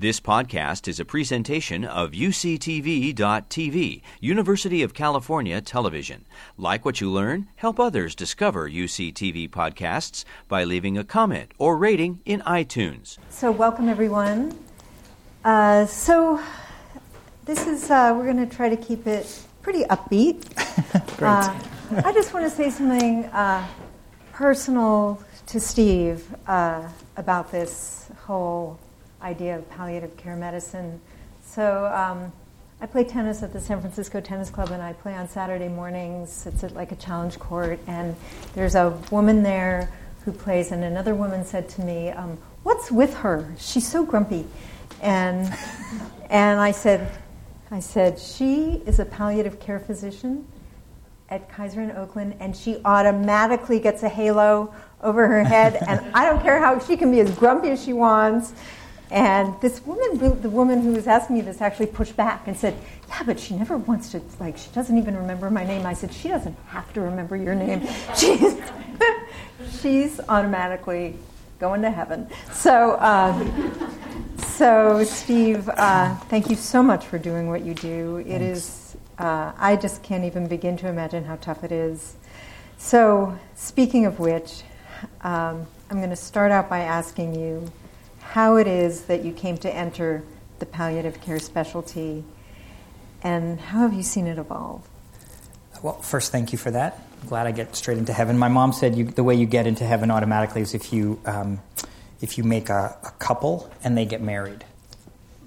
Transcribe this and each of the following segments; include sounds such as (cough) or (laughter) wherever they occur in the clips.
This podcast is a presentation of UCTV.tv, University of California Television. Like what you learn? Help others discover UCTV podcasts by leaving a comment or rating in iTunes. So, welcome everyone. Uh, so, this is, uh, we're going to try to keep it pretty upbeat. (laughs) Great. Uh, I just want to say something uh, personal to Steve uh, about this whole idea of palliative care medicine. So um, I play tennis at the San Francisco Tennis Club, and I play on Saturday mornings. It's at like a challenge court, and there's a woman there who plays, and another woman said to me, um, "What's with her? She's so grumpy." And (laughs) and I said, I said she is a palliative care physician at Kaiser in Oakland, and she automatically gets a halo over her head, and I don't care how she can be as grumpy as she wants. And this woman, the woman who was asking me this, actually pushed back and said, "Yeah, but she never wants to. Like, she doesn't even remember my name." I said, "She doesn't have to remember your name. (laughs) She's she's automatically going to heaven." So, uh, so Steve, uh, thank you so much for doing what you do. It Thanks. is. Uh, I just can't even begin to imagine how tough it is. So, speaking of which, um, I'm going to start out by asking you how it is that you came to enter the palliative care specialty and how have you seen it evolve? Well, first, thank you for that. I'm glad I get straight into heaven. My mom said you, the way you get into heaven automatically is if you, um, if you make a, a couple and they get married,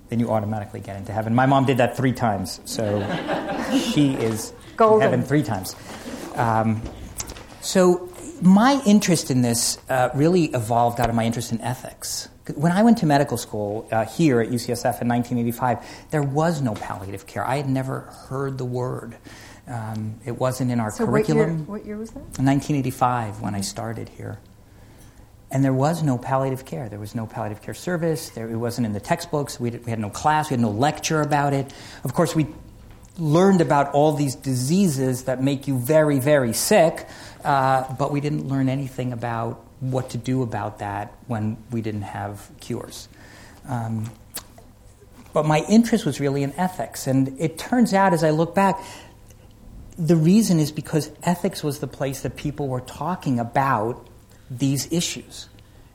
then you automatically get into heaven. My mom did that three times, so (laughs) she is Golden. in heaven three times. Um, so my interest in this uh, really evolved out of my interest in ethics. When I went to medical school uh, here at UCSF in 1985, there was no palliative care. I had never heard the word. Um, it wasn't in our So, what year, curriculum. what year was that? 1985 when I started here. And there was no palliative care. There was no palliative care service. There, it wasn't in the textbooks. We, did, we had no class. We had no lecture about it. Of course, we learned about all these diseases that make you very, very sick, uh, but we didn't learn anything about what to do about that when we didn't have cures. Um, but my interest was really in ethics. And it turns out, as I look back, the reason is because ethics was the place that people were talking about these issues.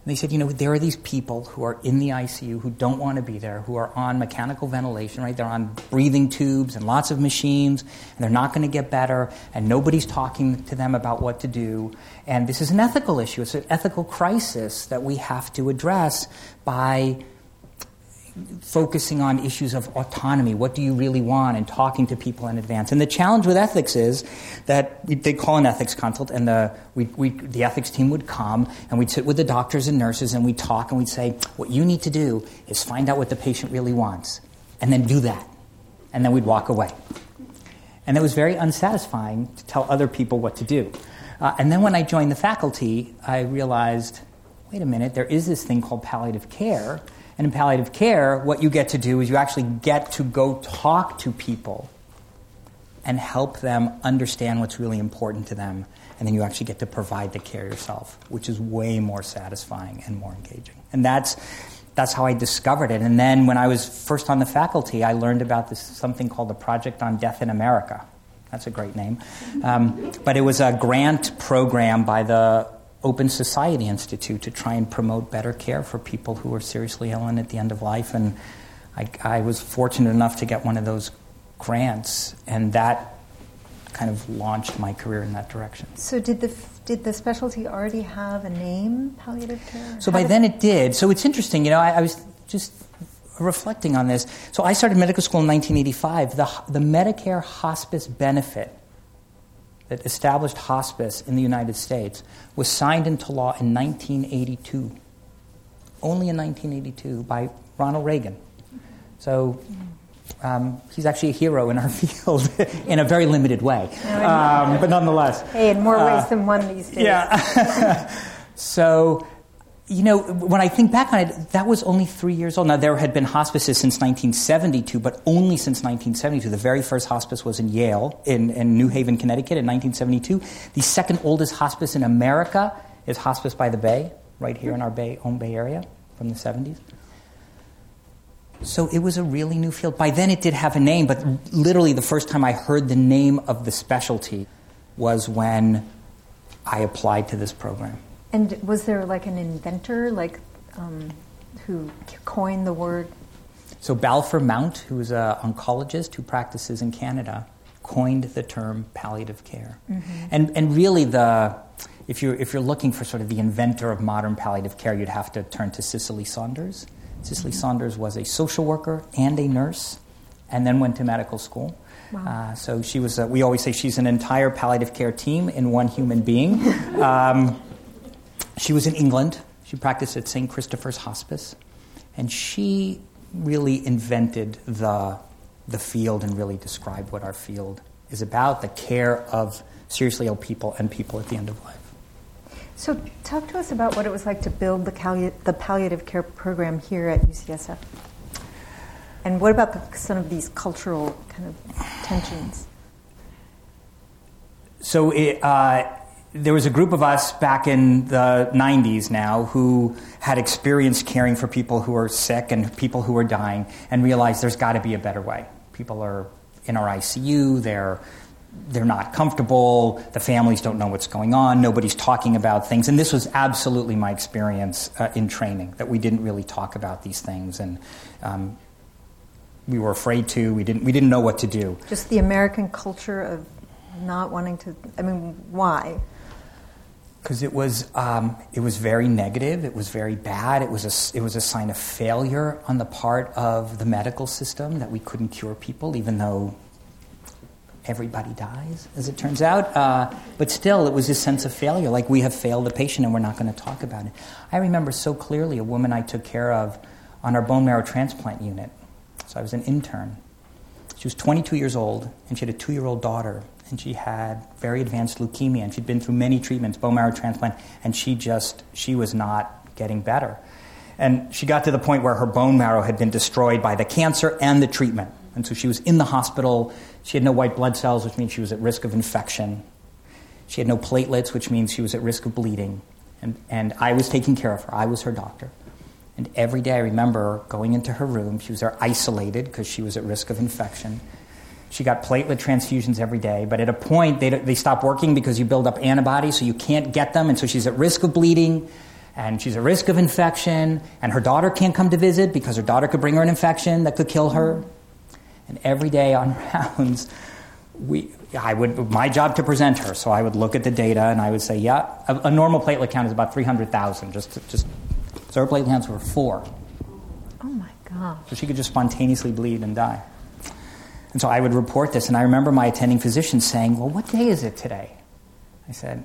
And they said, you know, there are these people who are in the ICU who don't want to be there, who are on mechanical ventilation, right? They're on breathing tubes and lots of machines, and they're not going to get better, and nobody's talking to them about what to do. And this is an ethical issue. It's an ethical crisis that we have to address by focusing on issues of autonomy. What do you really want? And talking to people in advance. And the challenge with ethics is that they call an ethics consult, and the, we, we, the ethics team would come, and we'd sit with the doctors and nurses, and we'd talk, and we'd say, What you need to do is find out what the patient really wants, and then do that. And then we'd walk away. And it was very unsatisfying to tell other people what to do. Uh, and then when I joined the faculty, I realized wait a minute, there is this thing called palliative care. And in palliative care, what you get to do is you actually get to go talk to people and help them understand what's really important to them. And then you actually get to provide the care yourself, which is way more satisfying and more engaging. And that's, that's how I discovered it. And then when I was first on the faculty, I learned about this something called the Project on Death in America. That's a great name. Um, but it was a grant program by the Open Society Institute to try and promote better care for people who are seriously ill and at the end of life. And I, I was fortunate enough to get one of those grants, and that kind of launched my career in that direction. So, did the did the specialty already have a name, palliative care? So How by then it did. So it's interesting, you know, I, I was just reflecting on this. So I started medical school in 1985. The, the Medicare hospice benefit that established hospice in the United States was signed into law in 1982. Only in 1982 by Ronald Reagan. So um, he's actually a hero in our (laughs) field in a very limited way. Um, but nonetheless. Hey, in more ways Uh, than one these days. Yeah. (laughs) so, you know, when I think back on it, that was only three years old. Now, there had been hospices since 1972, but only since 1972. The very first hospice was in Yale, in, in New Haven, Connecticut, in 1972. The second oldest hospice in America is Hospice by the Bay, right here in our Bay, own Bay Area from the 70s. So it was a really new field. By then it did have a name, but literally the first time I heard the name of the specialty was when I applied to this program. And was there like an inventor, like um, who coined the word? So Balfour Mount, who's an oncologist who practices in Canada, coined the term palliative care. Mm-hmm. And, and really, the, if, you're, if you're looking for sort of the inventor of modern palliative care, you'd have to turn to Cicely Saunders. Cicely mm-hmm. Saunders was a social worker and a nurse, and then went to medical school. Wow. Uh, so she was. A, we always say she's an entire palliative care team in one human being. (laughs) um, she was in England. She practiced at St. Christopher's Hospice, and she really invented the the field and really described what our field is about: the care of seriously ill people and people at the end of life. So, talk to us about what it was like to build the, the palliative care program here at UCSF. And what about the, some of these cultural kind of tensions? So, it, uh, there was a group of us back in the 90s now who had experience caring for people who are sick and people who are dying and realized there's got to be a better way. People are in our ICU, they're they're not comfortable, the families don't know what's going on, nobody's talking about things. And this was absolutely my experience uh, in training, that we didn't really talk about these things. And um, we were afraid to, we didn't, we didn't know what to do. Just the American culture of not wanting to, I mean, why? Because it was, um, it was very negative, it was very bad, it was, a, it was a sign of failure on the part of the medical system that we couldn't cure people, even though everybody dies, as it turns out. Uh, but still, it was this sense of failure, like we have failed a patient and we're not going to talk about it. I remember so clearly a woman I took care of on our bone marrow transplant unit. So I was an intern. She was 22 years old, and she had a two year old daughter, and she had very advanced leukemia, and she'd been through many treatments, bone marrow transplant, and she just, she was not getting better. And she got to the point where her bone marrow had been destroyed by the cancer and the treatment. And so she was in the hospital. She had no white blood cells, which means she was at risk of infection. She had no platelets, which means she was at risk of bleeding. And, and I was taking care of her. I was her doctor. And every day I remember going into her room. She was there isolated because she was at risk of infection. She got platelet transfusions every day, but at a point they, they stop working because you build up antibodies, so you can't get them, and so she's at risk of bleeding, and she's at risk of infection, and her daughter can't come to visit because her daughter could bring her an infection that could kill her. And every day on (laughs) rounds, we, I would, my job to present her. So I would look at the data and I would say, yeah, a, a normal platelet count is about 300,000. Just, just, so her platelet counts were four. Oh my God. So she could just spontaneously bleed and die. And so I would report this, and I remember my attending physician saying, Well, what day is it today? I said,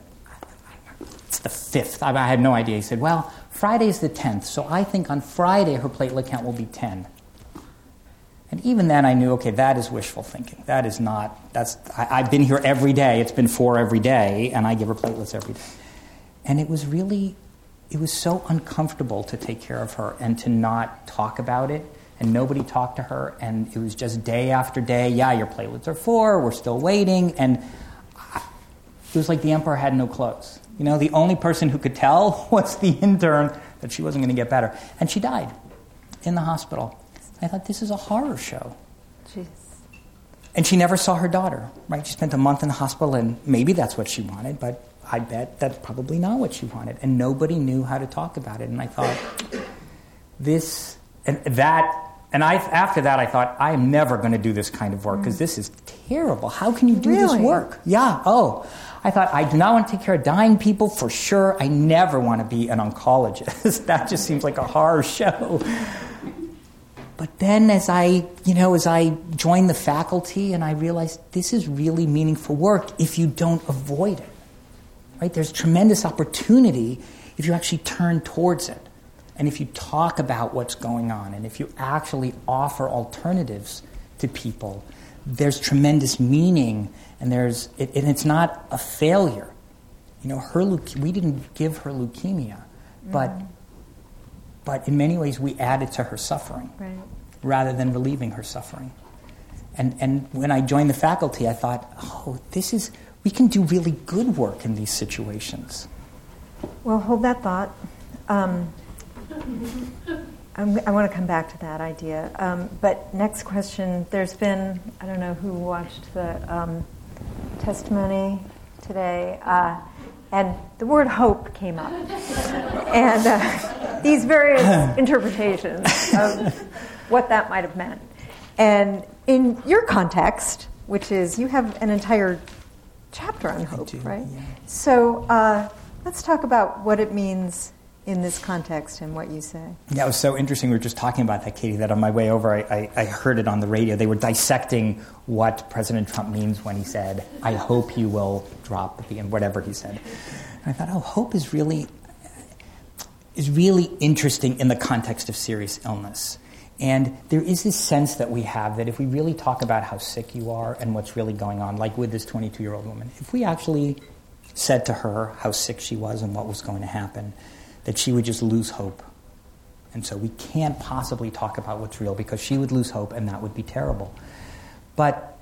It's the 5th. I had no idea. He said, Well, Friday's the 10th, so I think on Friday her platelet count will be 10. And even then, I knew, okay, that is wishful thinking. That is not, that's, I, have been here every day. It's been four every day, and I give her platelets every day. And it was really, it was so uncomfortable to take care of her and to not talk about it. And nobody talked to her, and it was just day after day. Yeah, your platelets are four. We're still waiting, and it was like the emperor had no clothes. You know, the only person who could tell (laughs) was the intern that she wasn't going to get better, and she died in the hospital. I thought, this is a horror show. Jeez. And she never saw her daughter, right? She spent a month in the hospital, and maybe that's what she wanted, but I bet that's probably not what she wanted. And nobody knew how to talk about it. And I thought, this, and that, and I, after that, I thought, I am never going to do this kind of work because mm. this is terrible. How can you do really? this work? Yeah, oh. I thought, I do not want to take care of dying people for sure. I never want to be an oncologist. (laughs) that just seems like a horror show. But then as I, you know, as I joined the faculty and I realized this is really meaningful work if you don't avoid it. Right? There's tremendous opportunity if you actually turn towards it. And if you talk about what's going on and if you actually offer alternatives to people, there's tremendous meaning and there's it, and it's not a failure. You know, her we didn't give her leukemia, but but in many ways we added to her suffering right. rather than relieving her suffering. And, and when I joined the faculty, I thought, oh, this is, we can do really good work in these situations. Well, hold that thought. Um, I'm, i want to come back to that idea. Um, but next question there's been, I don't know who watched the um, testimony today, uh, and the word hope came up. and uh, these various (laughs) interpretations of what that might have meant. And in your context, which is you have an entire chapter on hope, do, right? yeah. So uh, let's talk about what it means in this context and what you say. Yeah, it was so interesting. We were just talking about that, Katie, that on my way over, I, I, I, heard it on the radio. They were dissecting what President Trump means when he said, I hope you will drop the, and whatever he said. And I thought, oh, hope is really, is really interesting in the context of serious illness. And there is this sense that we have that if we really talk about how sick you are and what's really going on, like with this 22 year old woman, if we actually said to her how sick she was and what was going to happen, that she would just lose hope. And so we can't possibly talk about what's real because she would lose hope and that would be terrible. But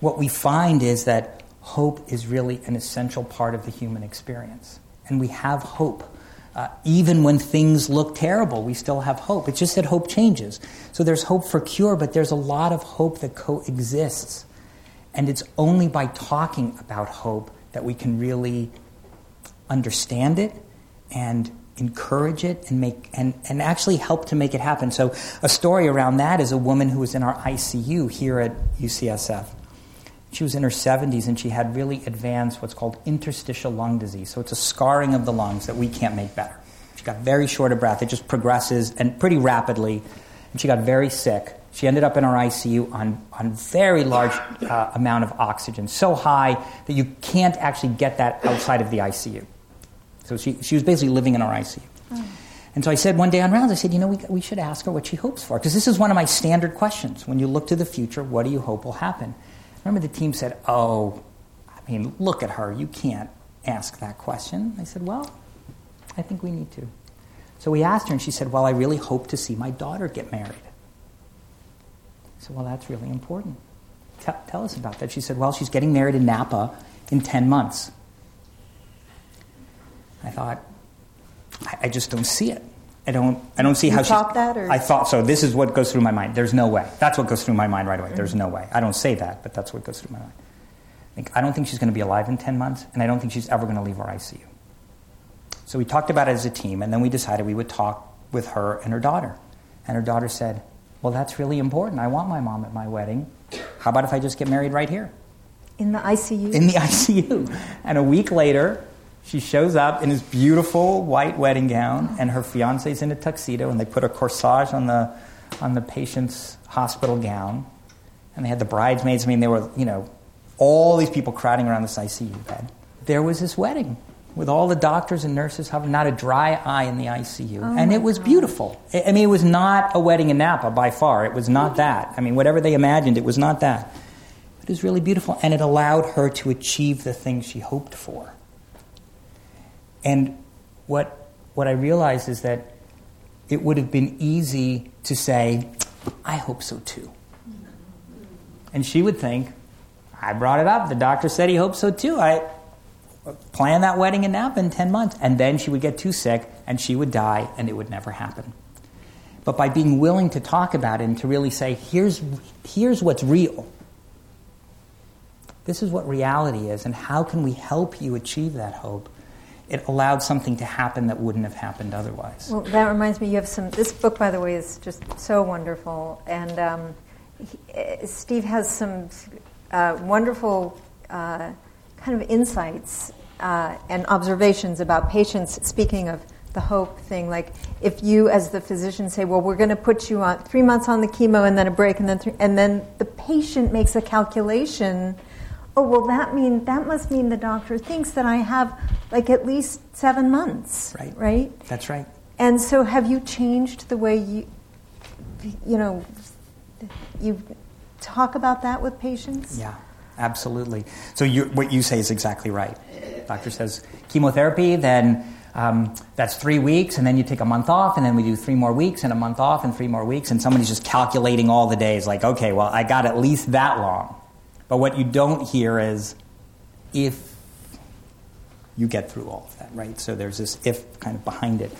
what we find is that hope is really an essential part of the human experience. And we have hope. Uh, even when things look terrible, we still have hope. It's just that hope changes. So there's hope for cure, but there's a lot of hope that coexists. And it's only by talking about hope that we can really understand it and encourage it and make and, and actually help to make it happen. So a story around that is a woman who was in our ICU here at UCSF. She was in her 70s and she had really advanced what's called interstitial lung disease. So it's a scarring of the lungs that we can't make better. She got very short of breath. It just progresses and pretty rapidly. And she got very sick. She ended up in our ICU on, on very large uh, amount of oxygen, so high that you can't actually get that outside of the ICU. So she, she was basically living in our ICU. Oh. And so I said one day on rounds, I said, you know, we, we should ask her what she hopes for. Because this is one of my standard questions. When you look to the future, what do you hope will happen? Remember the team said, oh, I mean, look at her. You can't ask that question. I said, well, I think we need to. So we asked her, and she said, well, I really hope to see my daughter get married. I said, well, that's really important. Tell, tell us about that. She said, well, she's getting married in Napa in 10 months. I thought, I, I just don't see it. I don't. I don't see you how thought she. that, or? I thought so. This is what goes through my mind. There's no way. That's what goes through my mind right away. There's no way. I don't say that, but that's what goes through my mind. I, think, I don't think she's going to be alive in ten months, and I don't think she's ever going to leave our ICU. So we talked about it as a team, and then we decided we would talk with her and her daughter. And her daughter said, "Well, that's really important. I want my mom at my wedding. How about if I just get married right here?" In the ICU. In the ICU. And a week later, she shows up in this beautiful white wedding gown, and her fiance's in a tuxedo, and they put a corsage on the, on the patient's hospital gown. And they had the bridesmaids. I mean, they were, you know, all these people crowding around this ICU bed. There was this wedding with all the doctors and nurses hovering, not a dry eye in the ICU. Oh and it was God. beautiful. I mean, it was not a wedding in Napa by far. It was not that. I mean, whatever they imagined, it was not that. It was really beautiful, and it allowed her to achieve the things she hoped for. And what, what I realized is that it would have been easy to say, I hope so too. And she would think, I brought it up. The doctor said he hopes so too. I plan that wedding in Napa in 10 months. And then she would get too sick and she would die and it would never happen. But by being willing to talk about it and to really say, here's, here's what's real. This is what reality is, and how can we help you achieve that hope? It allowed something to happen that wouldn't have happened otherwise. Well, that reminds me, you have some. This book, by the way, is just so wonderful, and um, he, Steve has some uh, wonderful uh, kind of insights uh, and observations about patients. Speaking of the hope thing, like if you, as the physician, say, "Well, we're going to put you on three months on the chemo and then a break, and then three, and then the patient makes a calculation." Oh well that mean that must mean the doctor thinks that i have like at least seven months right. right? That's right. And so have you changed the way you you know you talk about that with patients? Yeah absolutely. So you, what you say is exactly right. Doctor says chemotherapy then um, that's three weeks, and then you take a month off, and then we do three more weeks, and a month off, and three more weeks, and somebody's just calculating all the days, like, okay, well, I got at least that long. But what you don't hear is if you get through all of that, right? So there's this if kind of behind it.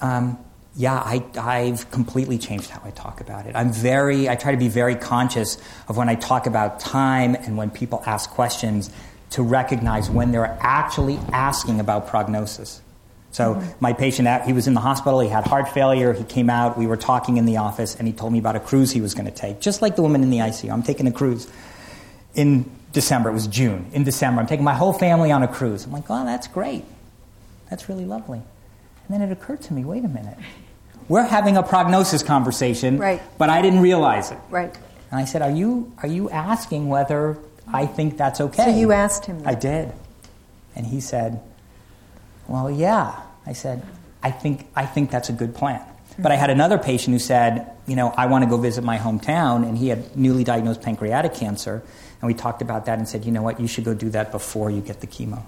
Um, yeah, I, I've completely changed how I talk about it. I'm very, I try to be very conscious of when I talk about time and when people ask questions to recognize when they're actually asking about prognosis. So mm-hmm. my patient, he was in the hospital. He had heart failure. He came out. We were talking in the office, and he told me about a cruise he was going to take, just like the woman in the ICU. I'm taking a cruise in December. It was June. In December, I'm taking my whole family on a cruise. I'm like, oh, that's great. That's really lovely. And then it occurred to me, wait a minute. We're having a prognosis conversation, right. but I didn't realize it. Right. And I said, are you, are you asking whether I think that's okay? So you asked him that. I did. And he said, well, yeah. I said, I think, I think that's a good plan. Mm-hmm. But I had another patient who said, you know, I want to go visit my hometown, and he had newly diagnosed pancreatic cancer. And we talked about that and said, you know what, you should go do that before you get the chemo.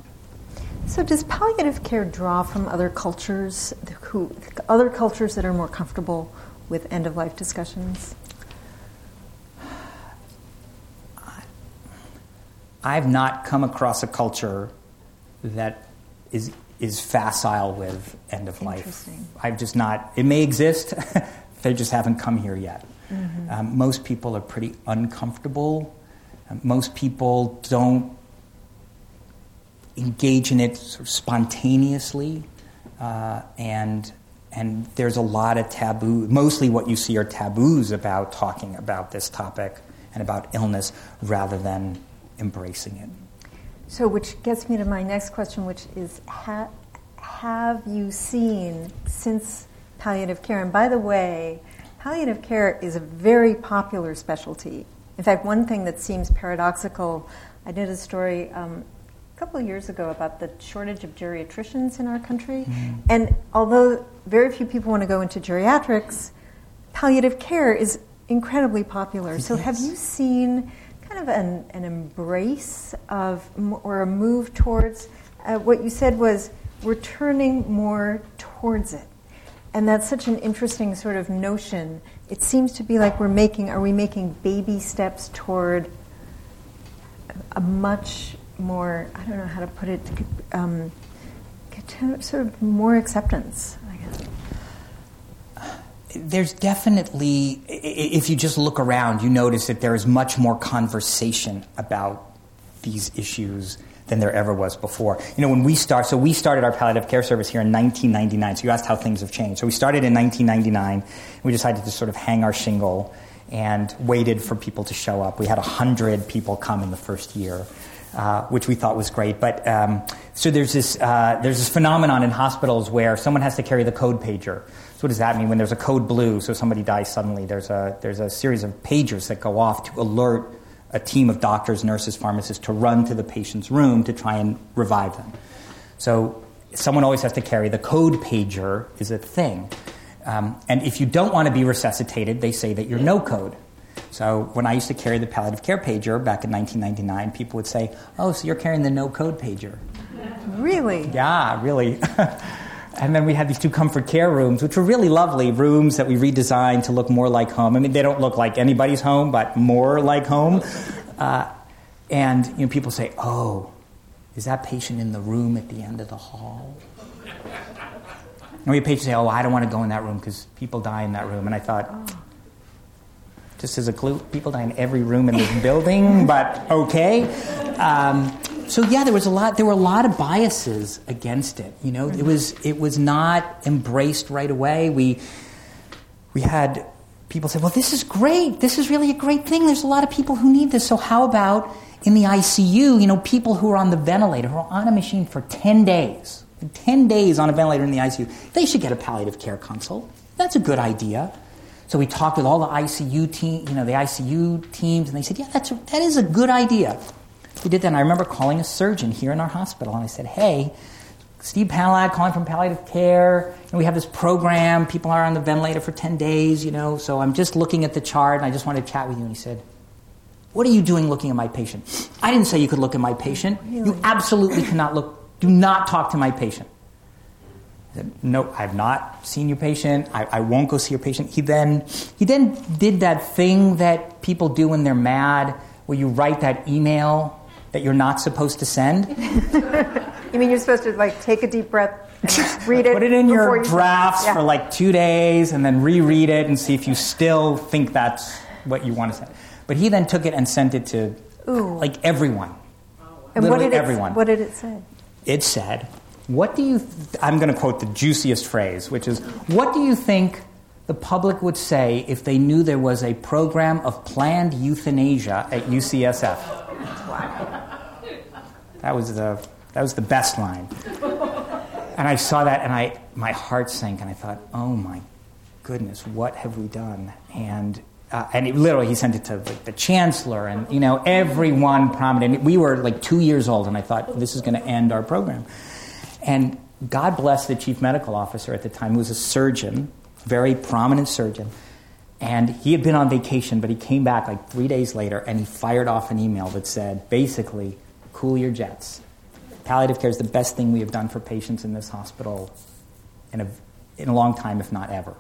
So, does palliative care draw from other cultures, who, other cultures that are more comfortable with end of life discussions? I've not come across a culture that is is facile with end of life. I've just not. It may exist. (laughs) they just haven't come here yet. Mm-hmm. Um, most people are pretty uncomfortable. Most people don't engage in it sort of spontaneously, uh, and and there's a lot of taboo. Mostly, what you see are taboos about talking about this topic and about illness, rather than embracing it. So, which gets me to my next question, which is ha- Have you seen since palliative care? And by the way, palliative care is a very popular specialty. In fact, one thing that seems paradoxical, I did a story um, a couple of years ago about the shortage of geriatricians in our country. Mm-hmm. And although very few people want to go into geriatrics, palliative care is incredibly popular. So, have you seen kind of an, an embrace of, or a move towards, uh, what you said was we're turning more towards it. And that's such an interesting sort of notion. It seems to be like we're making, are we making baby steps toward a much more, I don't know how to put it, um, sort of more acceptance, I guess there's definitely, if you just look around, you notice that there is much more conversation about these issues than there ever was before. You know, when we start, so we started our palliative care service here in 1999. So you asked how things have changed. So we started in 1999. We decided to sort of hang our shingle and waited for people to show up. We had 100 people come in the first year. Uh, which we thought was great. But um, so there's this uh, there's this phenomenon in hospitals where someone has to carry the code pager. So what does that mean? When there's a code blue, so somebody dies suddenly, there's a there's a series of pagers that go off to alert a team of doctors, nurses, pharmacists to run to the patient's room to try and revive them. So someone always has to carry the code pager is a thing. Um, and if you don't want to be resuscitated, they say that you're no code. So when I used to carry the palliative care pager back in 1999, people would say, "Oh, so you're carrying the no code pager?" Really? Yeah, really. (laughs) and then we had these two comfort care rooms, which were really lovely rooms that we redesigned to look more like home. I mean, they don't look like anybody's home, but more like home. Uh, and you know, people say, "Oh, is that patient in the room at the end of the hall?" And we had patients say, "Oh, I don't want to go in that room because people die in that room." And I thought. Oh just as a clue, people die in every room in this (laughs) building, but okay. Um, so yeah, there was a lot. There were a lot of biases against it. You know, it mm-hmm. was it was not embraced right away. We we had people say, "Well, this is great. This is really a great thing. There's a lot of people who need this. So how about in the ICU? You know, people who are on the ventilator, who are on a machine for ten days, ten days on a ventilator in the ICU, they should get a palliative care consult. That's a good idea." So we talked with all the ICU team, you know, the ICU teams, and they said, "Yeah, that's a, that is a good idea." We did that. And I remember calling a surgeon here in our hospital, and I said, "Hey, Steve Pantilat calling from palliative care. And we have this program. People are on the ventilator for 10 days, you know. So I'm just looking at the chart and I just wanted to chat with you. And he said, What are you doing looking at my patient? I didn't say you could look at my patient. Oh, really? You absolutely cannot look. Do not talk to my patient. I said, no, I've not seen your patient. I, I, won't go see your patient. He then, he then did that thing that people do when they're mad, where you write that email that you're not supposed to send. (laughs) you mean you're supposed to like take a deep breath, and (laughs) read it. Put it in your you- drafts Yeah. for like two days and then reread it and see if you still think that's what you want to say. But he then took it and sent it to Ooh. like everyone. And what literally did it, everyone. What did it say? It said, What do you, th- I'm going to quote the juiciest phrase, which is, What do you think the public would say if they knew there was a program of planned euthanasia at UCSF? That was the, that was the best line. And I saw that and I, my heart sank and I thought, oh my goodness, what have we done? And, uh, and it, literally he sent it to like, the chancellor and, you know, everyone prominent. We were like two years old and I thought, this is going to end our program. And God bless the chief medical officer at the time, who was a surgeon, very prominent surgeon. And he had been on vacation, but he came back like three days later and he fired off an email that said, basically, cool your jets. Palliative care is the best thing we have done for patients in this hospital in a, in a long time, if not ever.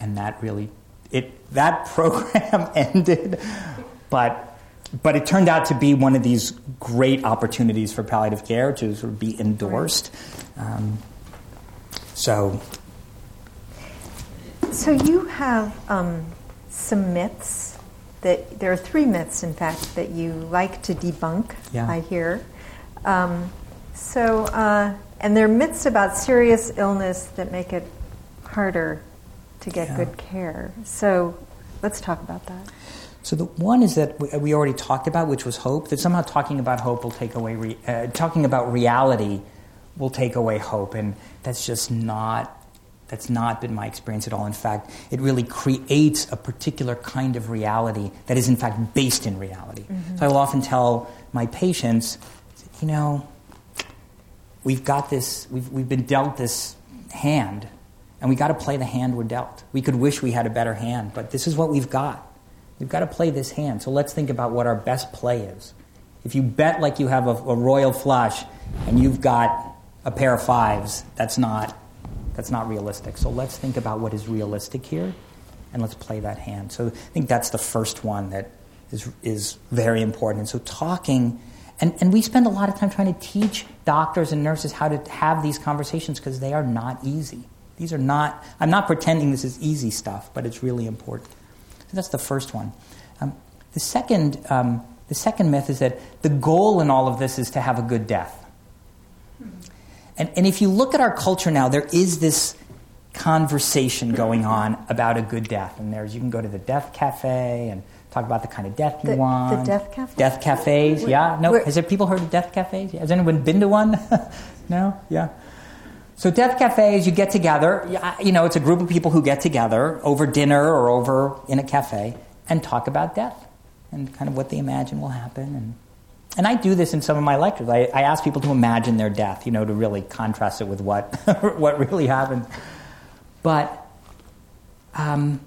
And that really, it, that (laughs) program (laughs) ended, but, but it turned out to be one of these great opportunities for palliative care to sort of be endorsed. Um, so, So you have um, some myths that there are three myths, in fact, that you like to debunk. Yeah. I hear. Um, so, uh, and they're myths about serious illness that make it harder to get Yeah. good care. So, let's talk about that. So the one is that we- we already talked about, which was hope. That somehow talking about hope will take away, re- uh, talking about reality will take away hope, and that's just not. That's not been my experience at all. In fact, it really creates a particular kind of reality that is, in fact, based in reality. Mm-hmm. So I will often tell my patients, you know, we've got this, we've, we've been dealt this hand, and we got to play the hand we're dealt. We could wish we had a better hand, but this is what we've got. We've got to play this hand. So let's think about what our best play is. If you bet like you have a, a royal flush and you've got a pair of fives, that's not, that's not realistic. So let's think about what is realistic here and let's play that hand. So I think that's the first one that is, is very important. And so talking, and, and we spend a lot of time trying to teach doctors and nurses how to have these conversations because they are not easy. These are not, I'm not pretending this is easy stuff, but it's really important. So that's the first one. Um, the, second, um, the second myth is that the goal in all of this is to have a good death. And, and if you look at our culture now, there is this conversation going on about a good death. And there's, you can go to the death cafe and talk about the kind of death you The- the want. death cafe? Death cafes, yeah. No, has there people heard of death cafes? Has anyone been to one? (laughs) no? Yeah. So death cafes, you get together. You know, it's a group of people who get together over dinner or over in a cafe and talk about death and kind of what they imagine will happen. And, and I do this in some of my lectures. I, I ask people to imagine their death, you know, to really contrast it with what, (laughs) what really happened. But um,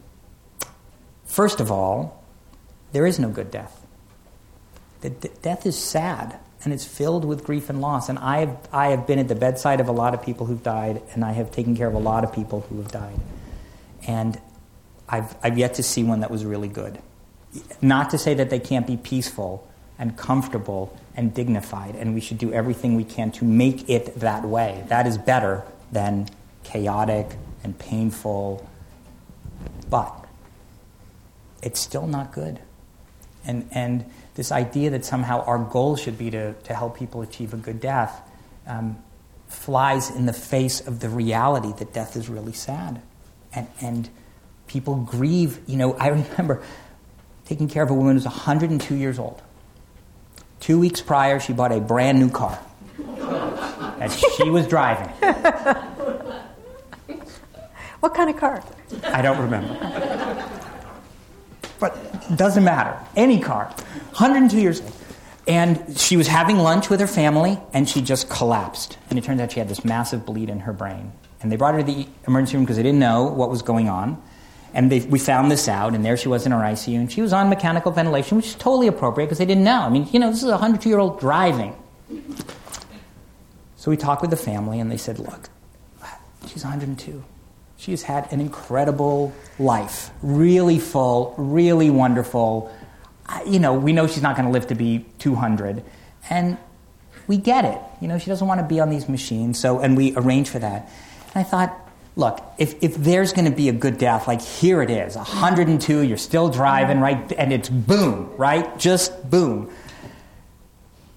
first of all, there is no good death. The, death is sad and it's filled with grief and loss. And I have, I have been at the bedside of a lot of people who've died, and I have taken care of a lot of people who have died. And I've, I've yet to see one that was really good. Not to say that they can't be peaceful and comfortable and dignified, and we should do everything we can to make it that way. That is better than chaotic and painful, but it's still not good. And, and this idea that somehow our goal should be to, to help people achieve a good death um, flies in the face of the reality that death is really sad. And, and people grieve. You know, I (laughs) remember taking care of a woman who was 102 years old. Two weeks prior, she bought a brand new car that she was driving. What kind of car? I don't remember. But doesn't matter. Any car. 102 years old. And she was having lunch with her family, and she just collapsed. And it turns out she had this massive bleed in her brain. And they brought her to the emergency room because they didn't know what was going on. And they, we found this out, and there she was in her ICU, and she was on mechanical ventilation, which is totally appropriate because they didn't know. I mean, you know, this is a 102 year old driving. So we talked with the family, and they said, look, she's 102. She has had an incredible life, really full, really wonderful. You know, we know she's not going to live to be 200. And we get it. You know, she doesn't want to be on these machines. So, and we arranged for that. And I thought, look, if, if there's going to be a good death, like here it is, 102, you're still driving, right? And it's boom, right? Just boom.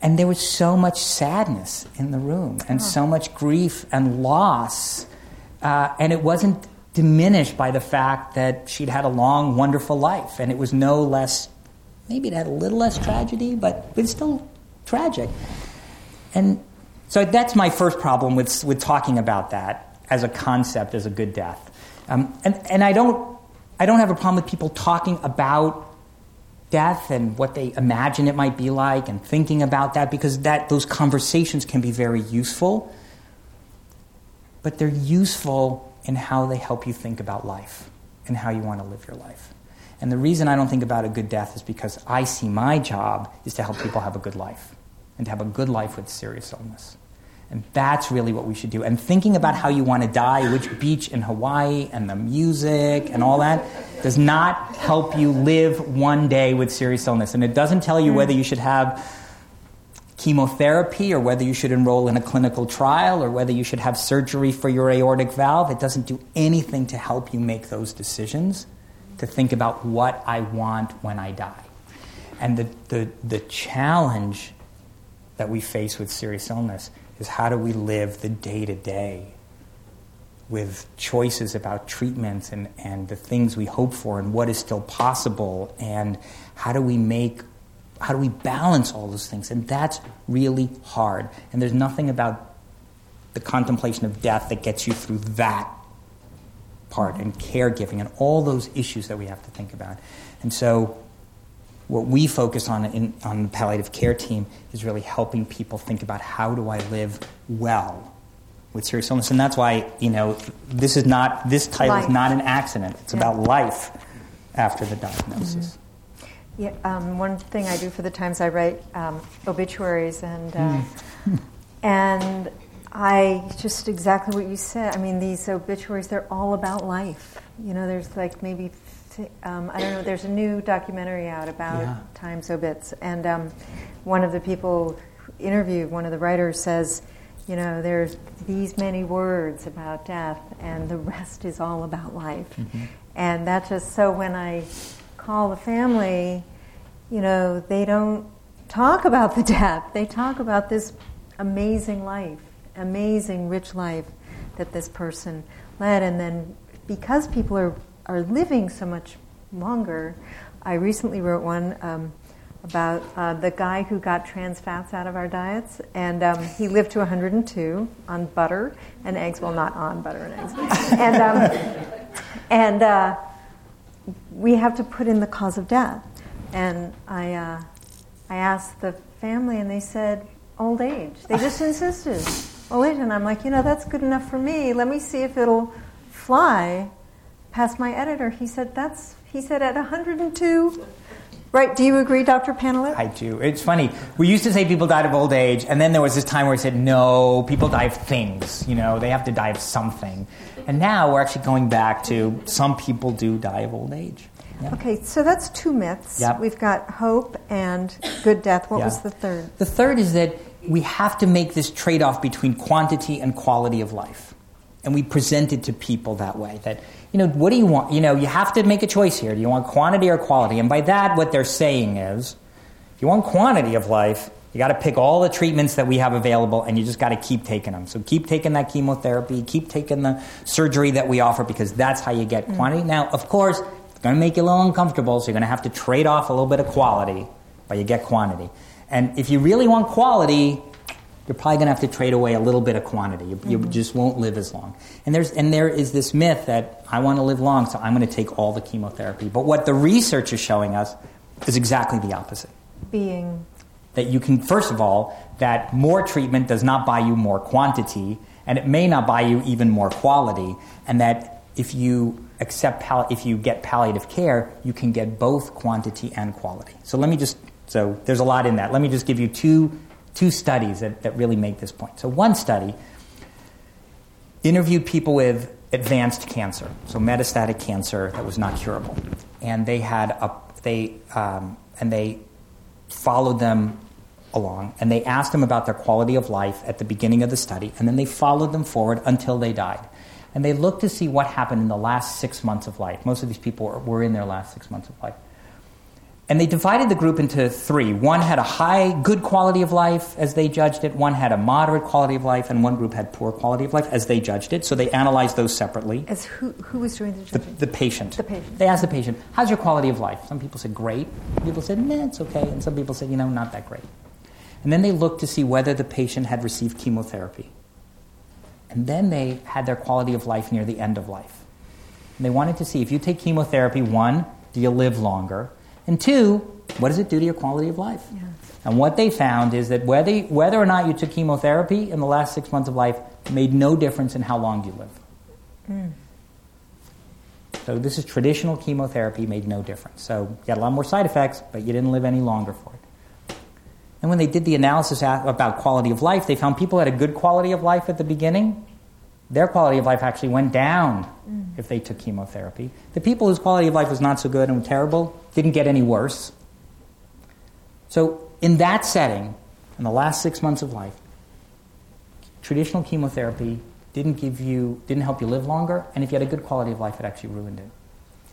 And there was so much sadness in the room, and so much grief and loss. Uh, and it wasn't diminished by the fact that she'd had a long, wonderful life. And it was no less, maybe it had a little less tragedy, but it's still tragic. And so that's my first problem with, with talking about that as a concept, as a good death. Um, and, and I don't, I don't have a problem with people talking about death and what they imagine it might be like and thinking about that because that, those conversations can be very useful. But they're useful in how they help you think about life and how you want to live your life. And the reason I don't think about a good death is because I see my job is to help people have a good life and to have a good life with serious illness. And that's really what we should do. And thinking about how you want to die, which beach in Hawaii, and the music and all that, does not help you live one day with serious illness. And it doesn't tell you hmm. whether you should have chemotherapy or whether you should enroll in a clinical trial or whether you should have surgery for your aortic valve. It doesn't do anything to help you make those decisions, to think about what I want when I die. And the, the, the challenge that we face with serious illness is how do we live the day to day with choices about treatments and, and the things we hope for and what is still possible? And how do we make how do we balance all those things? And that's really hard. And there's nothing about the contemplation of death that gets you through that part and caregiving and all those issues that we have to think about. And so what we focus on in, on the palliative care team is really helping people think about how do I live well with serious illness, and that's why you know this is not this title life. is not an accident. It's yeah. about life after the diagnosis. Mm-hmm. Yeah, um, one thing I do for the Times, I write um, obituaries, and uh, mm. (laughs) and I just exactly what you said. I mean, these obituaries, they're all about life. You know, there's like maybe um, I don't know, there's a new documentary out about yeah. Times obits, and um, one of the people interviewed, one of the writers says, you know, there's these many words about death, and the rest is all about life. Mm-hmm. And that just so when I call the family, you know, they don't talk about the death, they talk about this amazing life, amazing, rich life that this person led, and then because people are are living so much longer. I recently wrote one um, about uh, the guy who got trans fats out of our diets, and um, he lived to 102 on butter and eggs. Well, not on butter and eggs, (laughs) and um, and uh, we have to put in the cause of death. And I uh, I asked the family, and they said old age. They just (laughs) insisted old age, and I'm like, you know, that's good enough for me. Let me see if it'll fly past my editor. He said, that's, he said, at 102. Right? Do you agree, Dr. Pantilat? I do. It's funny. We used to say people died of old age, and then there was this time where we said, no, people die of things. You know, they have to die of something. And now we're actually going back to some people do die of old age. Yeah. Okay, so that's two myths. Yep. We've got hope and good death. What yeah. was the third? The third is that we have to make this trade off between quantity and quality of life. And we present it to people that way that you know, what do you want? You know, you have to make a choice here. Do you want quantity or quality? And by that, what they're saying is, if you want quantity of life, you got to pick all the treatments that we have available and you just got to keep taking them. So keep taking that chemotherapy, keep taking the surgery that we offer because that's how you get mm. quantity. Now, of course, it's going to make you a little uncomfortable, so you're going to have to trade off a little bit of quality, but you get quantity. And if you really want quality, you're probably going to have to trade away a little bit of quantity. You, mm-hmm. you, just won't live as long. And, there's, and there is this myth that I want to live long, so I'm going to take all the chemotherapy. But what the research is showing us is exactly the opposite. Being? That you can, first of all, that more treatment does not buy you more quantity, and it may not buy you even more quality, and that if you accept pal- if you get palliative care, you can get both quantity and quality. So let me just so there's a lot in that. Let me just give you two two studies that, that really make this point. So, one study interviewed people with advanced cancer, so metastatic cancer that was not curable, and they had a they um, and they followed them along and they asked them about their quality of life at the beginning of the study, and then they followed them forward until they died. And they looked to see what happened in the last six months of life. Most of these people were in their last six months of life. And they divided the group into three. One had a high, good quality of life as they judged it. One had a moderate quality of life, and one group had poor quality of life as they judged it. So they analyzed those separately. As who, who was doing the judging? The, the patient. The patient. They asked the patient, "How's your quality of life?" Some people said, "Great." People said, "Nah, it's okay," and some people said, "You know, not that great." And then they looked to see whether the patient had received chemotherapy. And then they had their quality of life near the end of life. And they wanted to see if you take chemotherapy, one, do you live longer? And two, what does it do to your quality of life? Yeah. And what they found is that whether, whether or not you took chemotherapy in the last six months of life made no difference in how long you live. Mm. So this is traditional chemotherapy made no difference. So you got a lot more side effects, but you didn't live any longer for it. And when they did the analysis about quality of life, they found people had a good quality of life at the beginning their quality of life actually went down mm. if they took chemotherapy. The people whose quality of life was not so good and terrible didn't get any worse. So, in that setting, in the last six months of life, traditional chemotherapy didn't give you, didn't help you live longer, and if you had a good quality of life, it actually ruined it.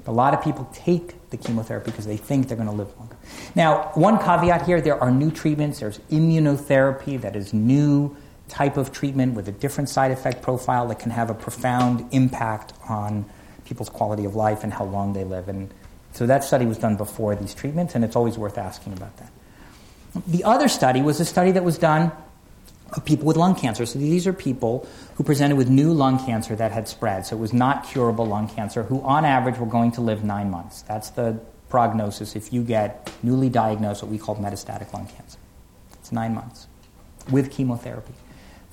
A lot of people take the chemotherapy because they think they're going to live longer. Now, one caveat here there are new treatments, there's immunotherapy that is new type of treatment with a different side effect profile that can have a profound impact on people's quality of life and how long they live. And so that study was done before these treatments, and it's always worth asking about that. The other study was a study that was done of people with lung cancer. So these are people who presented with new lung cancer that had spread. So it was not curable lung cancer, who on average were going to live nine months. That's the prognosis if you get newly diagnosed what we call metastatic lung cancer. It's nine months with chemotherapy.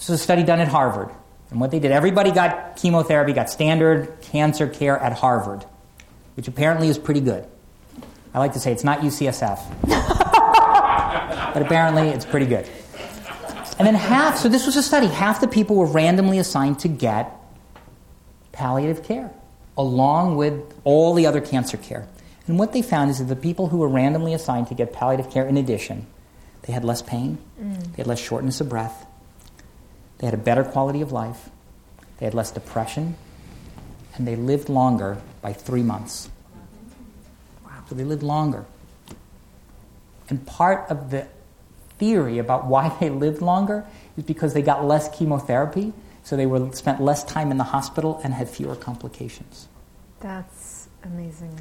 This is a study done at Harvard. And what they did, everybody got chemotherapy, got standard cancer care at Harvard, which apparently is pretty good. I like to say it's not UCSF, (laughs) but apparently it's pretty good. And then half, so this was a study, half the people were randomly assigned to get palliative care, along with all the other cancer care. And what they found is that the people who were randomly assigned to get palliative care in addition, they had less pain, mm. they had less shortness of breath, they had a better quality of life, they had less depression, and they lived longer by three months. Wow. So they lived longer. And part of the theory about why they lived longer is because they got less chemotherapy, so they were spent less time in the hospital and had fewer complications. That's amazing.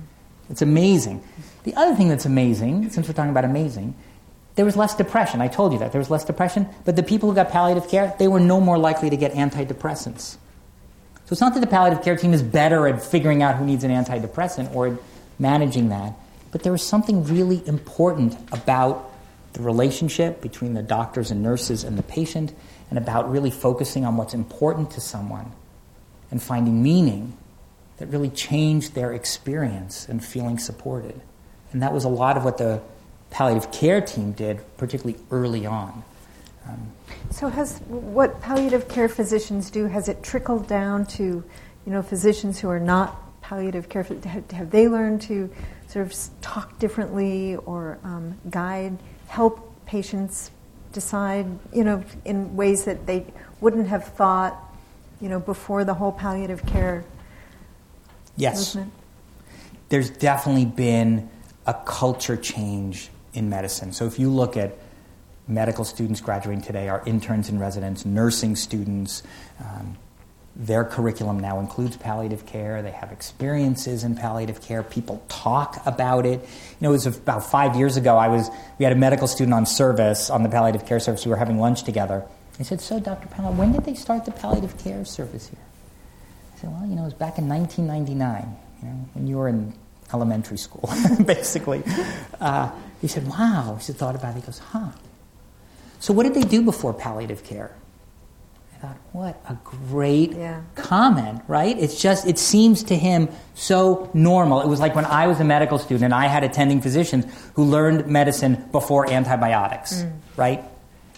It's amazing. The other thing that's amazing, since we're talking about amazing, there was less depression. I told you that. There was less depression. But the people who got palliative care, they were no more likely to get antidepressants. So it's not that the palliative care team is better at figuring out who needs an antidepressant or managing that, but there was something really important about the relationship between the doctors and nurses and the patient and about really focusing on what's important to someone and finding meaning that really changed their experience and feeling supported. And that was a lot of what the palliative care team did, particularly early on. Um, so, has what palliative care physicians do has it trickled down to, you know, physicians who are not palliative care? Have, have they learned to sort of talk differently or um, guide, help patients decide, you know, in ways that they wouldn't have thought, you know, before the whole palliative care yes. movement? There's definitely been a culture change in medicine. So if you look at medical students graduating today, our interns and residents, nursing students, um, their curriculum now includes palliative care. They have experiences in palliative care. People talk about it. You know, it was about five years ago. I was we had a medical student on service on the palliative care service. We were having lunch together. I said, "So, Dr. Pella, when did they start the palliative care service here?" I said, "Well, you know, it was back in 1999. You know, when you were in elementary school, (laughs) basically." Uh, he said, Wow. He said, thought about it. He goes, Huh. So what did they do before palliative care? I thought, what a great yeah. comment, right? It's just, it seems to him so normal. It was like when I was a medical student and I had attending physicians who learned medicine before antibiotics, mm. right?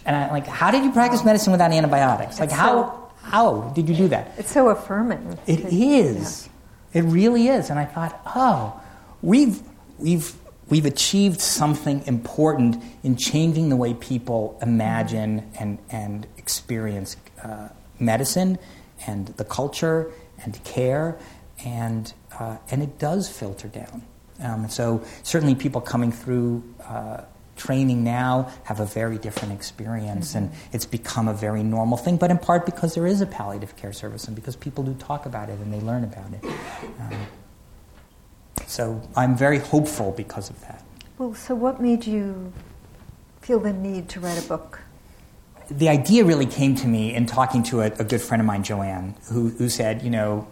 And I'm like, how did you practice medicine without antibiotics? Like, how, so, how did you do that? It's so affirming. It is. Yeah. It really is. And I thought, oh, we've, we've we've achieved something important in changing the way people imagine and, and experience uh, medicine and the culture and care, and, uh, and it does filter down. Um, so, certainly, people coming through uh, training now have a very different experience, mm-hmm. and it's become a very normal thing, but in part because there is a palliative care service and because people do talk about it and they learn about it. Um, so I'm very hopeful because of that. Well, so what made you feel the need to write a book? The idea really came to me in talking to a, a good friend of mine, Joanne, who, who said, you know,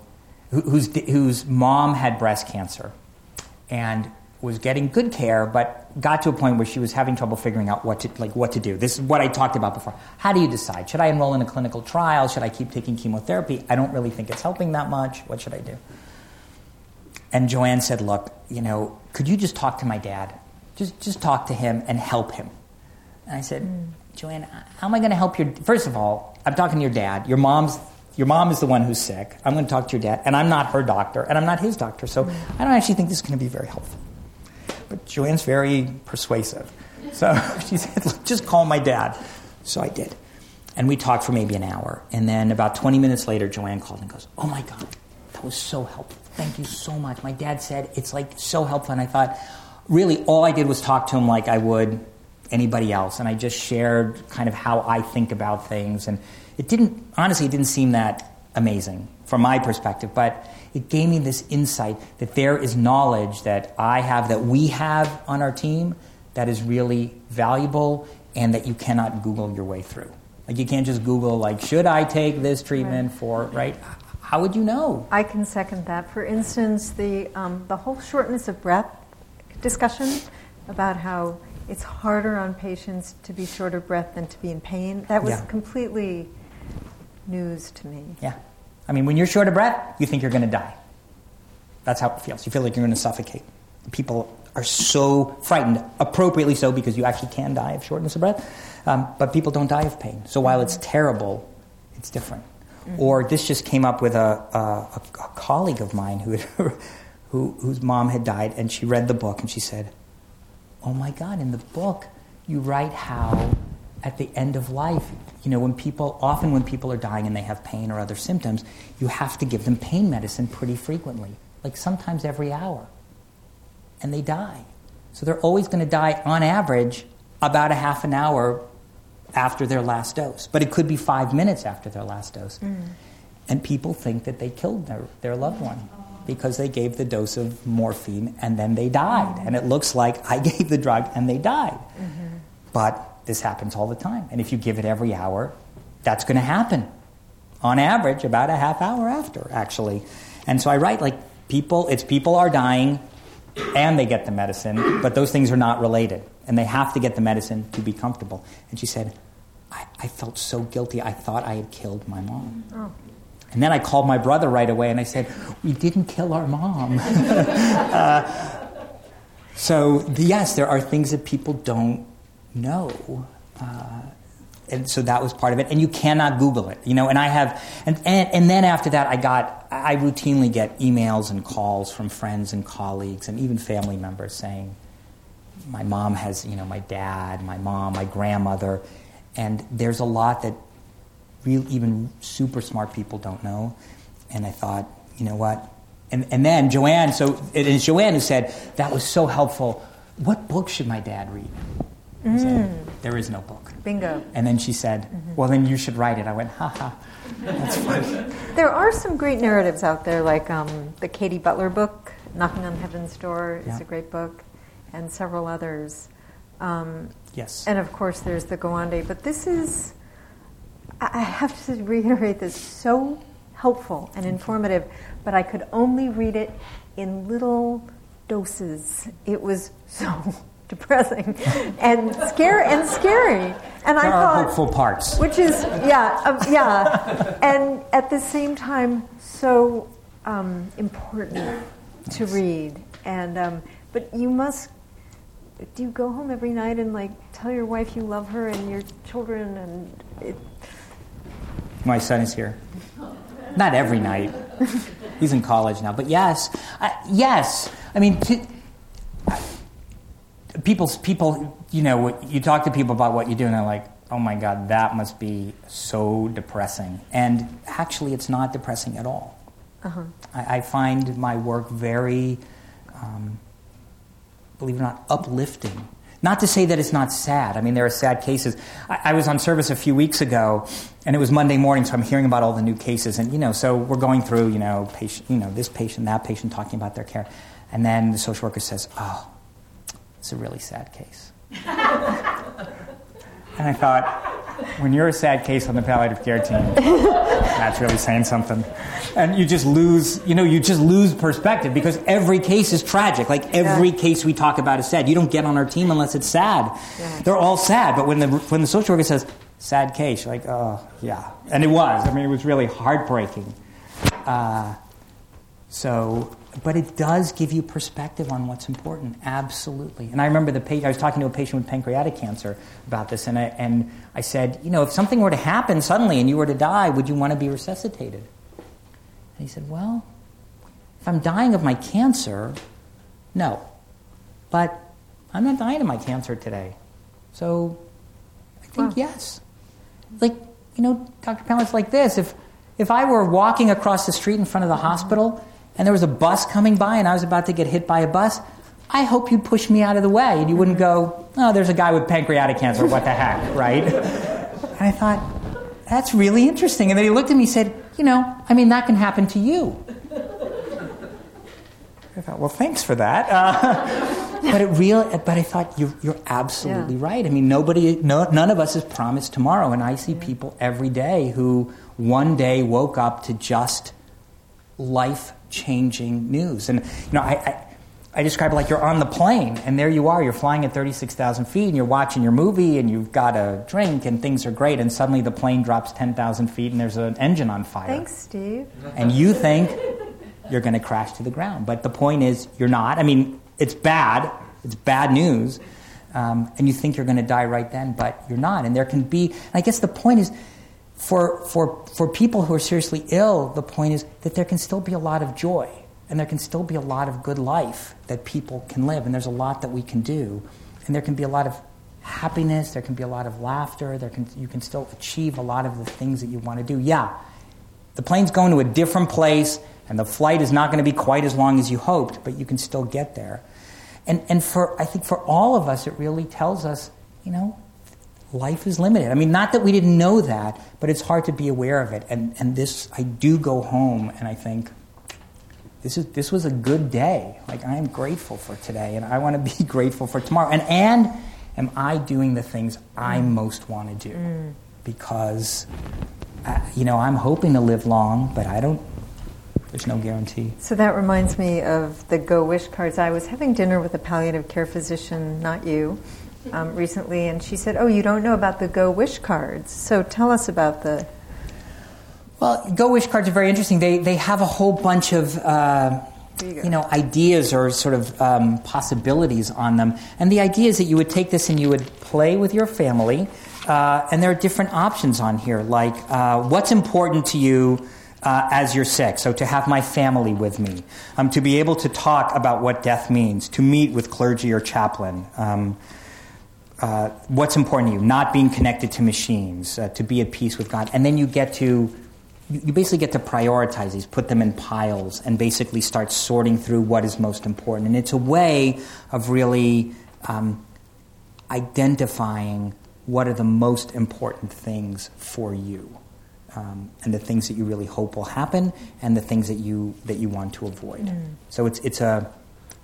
whose, whose mom had breast cancer and was getting good care, but got to a point where she was having trouble figuring out what to, like, what to do. This is what I talked about before. How do you decide? Should I enroll in a clinical trial? Should I keep taking chemotherapy? I don't really think it's helping that much. What should I do? And Joanne said, Look, you know, could you just talk to my dad? Just, just talk to him and help him. And I said, mm. Joanne, how am I going to help your. First of all, I'm talking to your dad. Your mom's. Your mom is the one who's sick. I'm going to talk to your dad, and I'm not her doctor, and I'm not his doctor, so mm. I don't actually think this is going to be very helpful. But Joanne's very persuasive. So (laughs) she said, just call my dad. So I did. And we talked for maybe an hour. And then about 20 minutes later, Joanne called and goes, Oh my God, that was so helpful. Thank you so much. My dad said it's like so helpful. And I thought, really, all I did was talk to him like I would anybody else. And I just shared kind of how I think about things. And it didn't, honestly, it didn't seem that amazing from my perspective. But it gave me this insight that there is knowledge that I have, that we have on our team, that is really valuable and that you cannot Google your way through. Like you can't just Google like, should I take this treatment right. for right? How would you know? I can second that. For instance, the, um, the whole shortness of breath discussion about how it's harder on patients to be short of breath than to be in pain, that was yeah. completely news to me. Yeah. I mean, when you're short of breath, you think you're going to die. That's how it feels. You feel like you're going to suffocate. People are so frightened, appropriately so, because you actually can die of shortness of breath. Um, but people don't die of pain. So while it's terrible, it's different. Mm-hmm. Or this just came up with a, a, a, a colleague of mine who, (laughs) who, whose mom had died, and she read the book and she said, Oh my God, in the book, you write how at the end of life, you know, when people, often when people are dying and they have pain or other symptoms, you have to give them pain medicine pretty frequently, like sometimes every hour. And they die. So they're always going to die, on average, about a half an hour after their last dose, but it could be five minutes after their last dose. Mm. And people think that they killed their, their loved one because they gave the dose of morphine and then they died. And it looks like I (laughs) gave the drug and they died. Mm-hmm. But this happens all the time. And if you give it every hour, that's going to happen. On average, about a half hour after, actually. And so I write like people, it's people are dying and they get the medicine, but those things are not related. And they have to get the medicine to be comfortable. And she said, I, I felt so guilty. I thought I had killed my mom. Oh. And then I called my brother right away and I said, We didn't kill our mom. (laughs) uh, so, yes, there are things that people don't know. Uh, and so that was part of it. And you cannot Google it, you know. And I have, and, and, and then after that, I got, I routinely get emails and calls from friends and colleagues and even family members saying, my mom has, you know, my dad, my mom, my grandmother, and there's a lot that real, even super smart people don't know. And I thought, you know what? And, and then Joanne, so it is Joanne who said, that was so helpful. What book should my dad read? Mm. Said, there is no book. Bingo. And then she said, mm-hmm. well, then you should write it. I went, ha ha. That's funny. (laughs) There are some great narratives out there, like um, the Katy Butler book, Knocking on Heaven's Door, is yeah. a great book, and several others. Um, yes. And of course, there's the Gawande. But this is, I have to reiterate this, so helpful and informative, but I could only read it in little doses. It was (laughs) so depressing and scary and scary. And there I thought hopeful parts, which is yeah, um, yeah, and at the same time so um, important to read. And um, but you must. Do you go home every night and like tell your wife you love her and your children and it? My son is here. Not every night. He's in college now, but yes, uh, yes. I mean. To, people, people, you know, you talk to people about what you do, and they're like, "Oh my God, that must be so depressing." And actually, it's not depressing at all. Uh-huh. I, I, find my work very, um, believe it or not, uplifting. Not to say that it's not sad. I mean, there are sad cases. I, I, was on service a few weeks ago, and it was Monday morning, so I'm hearing about all the new cases. And, you know, so we're going through, you know, patient, you know, this patient, that patient, talking about their care. And then the social worker says, oh, it's a really sad case. (laughs) and I thought, when you're a sad case on the palliative care team, that's really saying something. And you just lose, you know, you just lose perspective because every case is tragic. Like every yeah. case we talk about is sad. You don't get on our team unless it's sad. Yeah. They're all sad. But when the when the social worker says sad case, you're like, oh yeah, and it was. I mean, it was really heartbreaking. Uh, so but it does give you perspective on what's important, absolutely. And I remember the patient, I was talking to a patient with pancreatic cancer about this, and I, and I said, you know, if something were to happen suddenly and you were to die, would you want to be resuscitated? And he said, well, if I'm dying of my cancer, no. But I'm not dying of my cancer today. So I think wow. yes. Like, you know, Dr. It's like this. If, if I were walking across the street in front of the hospital and there was a bus coming by and I was about to get hit by a bus, I hope you'd push me out of the way and you wouldn't go, oh, there's a guy with pancreatic cancer, what the heck, (laughs) right? And I thought, that's really interesting. And then he looked at me and said, you know, I mean, that can happen to you. I thought, well, thanks for that. Uh, (laughs) but it real, but I thought you're, you're absolutely yeah. right. I mean, nobody, no, none of us is promised tomorrow, and I see people every day who one day woke up to just life changing news. And, you know, I, I, I, describe it like you're on the plane, and there you are. You're flying at 36,000 feet, and you're watching your movie, and you've got a drink, and things are great, and suddenly the plane drops 10,000 feet, and there's an engine on fire. Thanks, Steve. And you think you're going to crash to the ground. But the point is, you're not. I mean, it's bad. It's bad news. Um, and you think you're going to die right then, but you're not. And there can be, I guess the point is, for, for, for people who are seriously ill, the point is that there can still be a lot of joy and there can still be a lot of good life that people can live, and there's a lot that we can do. And there can be a lot of happiness, there can be a lot of laughter, there can, you can still achieve a lot of the things that you want to do. Yeah, the plane's going to a different place, and the flight is not going to be quite as long as you hoped, but you can still get there. And, and for, I think for all of us, it really tells us, you know, life is limited. I mean, not that we didn't know that, but it's hard to be aware of it. And, and this, I do go home and I think, this, is, this was a good day. Like, I am grateful for today, and I want to (laughs) be grateful for tomorrow. And, and am I doing the things I mm. most want to do? Mm. Because, uh, you know, I'm hoping to live long, but I don't, there's no guarantee. So that reminds me of the Go Wish cards. I was having dinner with a palliative care physician, not you, um, recently, and she said, "Oh, you don't know about the Go Wish cards. So tell us about the." Well, Go Wish cards are very interesting. They they have a whole bunch of. Uh, you, you, know, ideas or sort of um, possibilities on them. And the idea is that you would take this and you would play with your family. Uh, and there are different options on here, like uh, what's important to you uh, as you're sick. So to have my family with me, um, to be able to talk about what death means, to meet with clergy or chaplain. Um, uh, what's important to you, not being connected to machines, uh, to be at peace with God. And then you get to, you basically get to prioritize these, put them in piles, and basically start sorting through what is most important. And it's a way of really um, identifying what are the most important things for you. Um, and the things that you really hope will happen, and the things that you that you want to avoid. Mm. So it's it's a,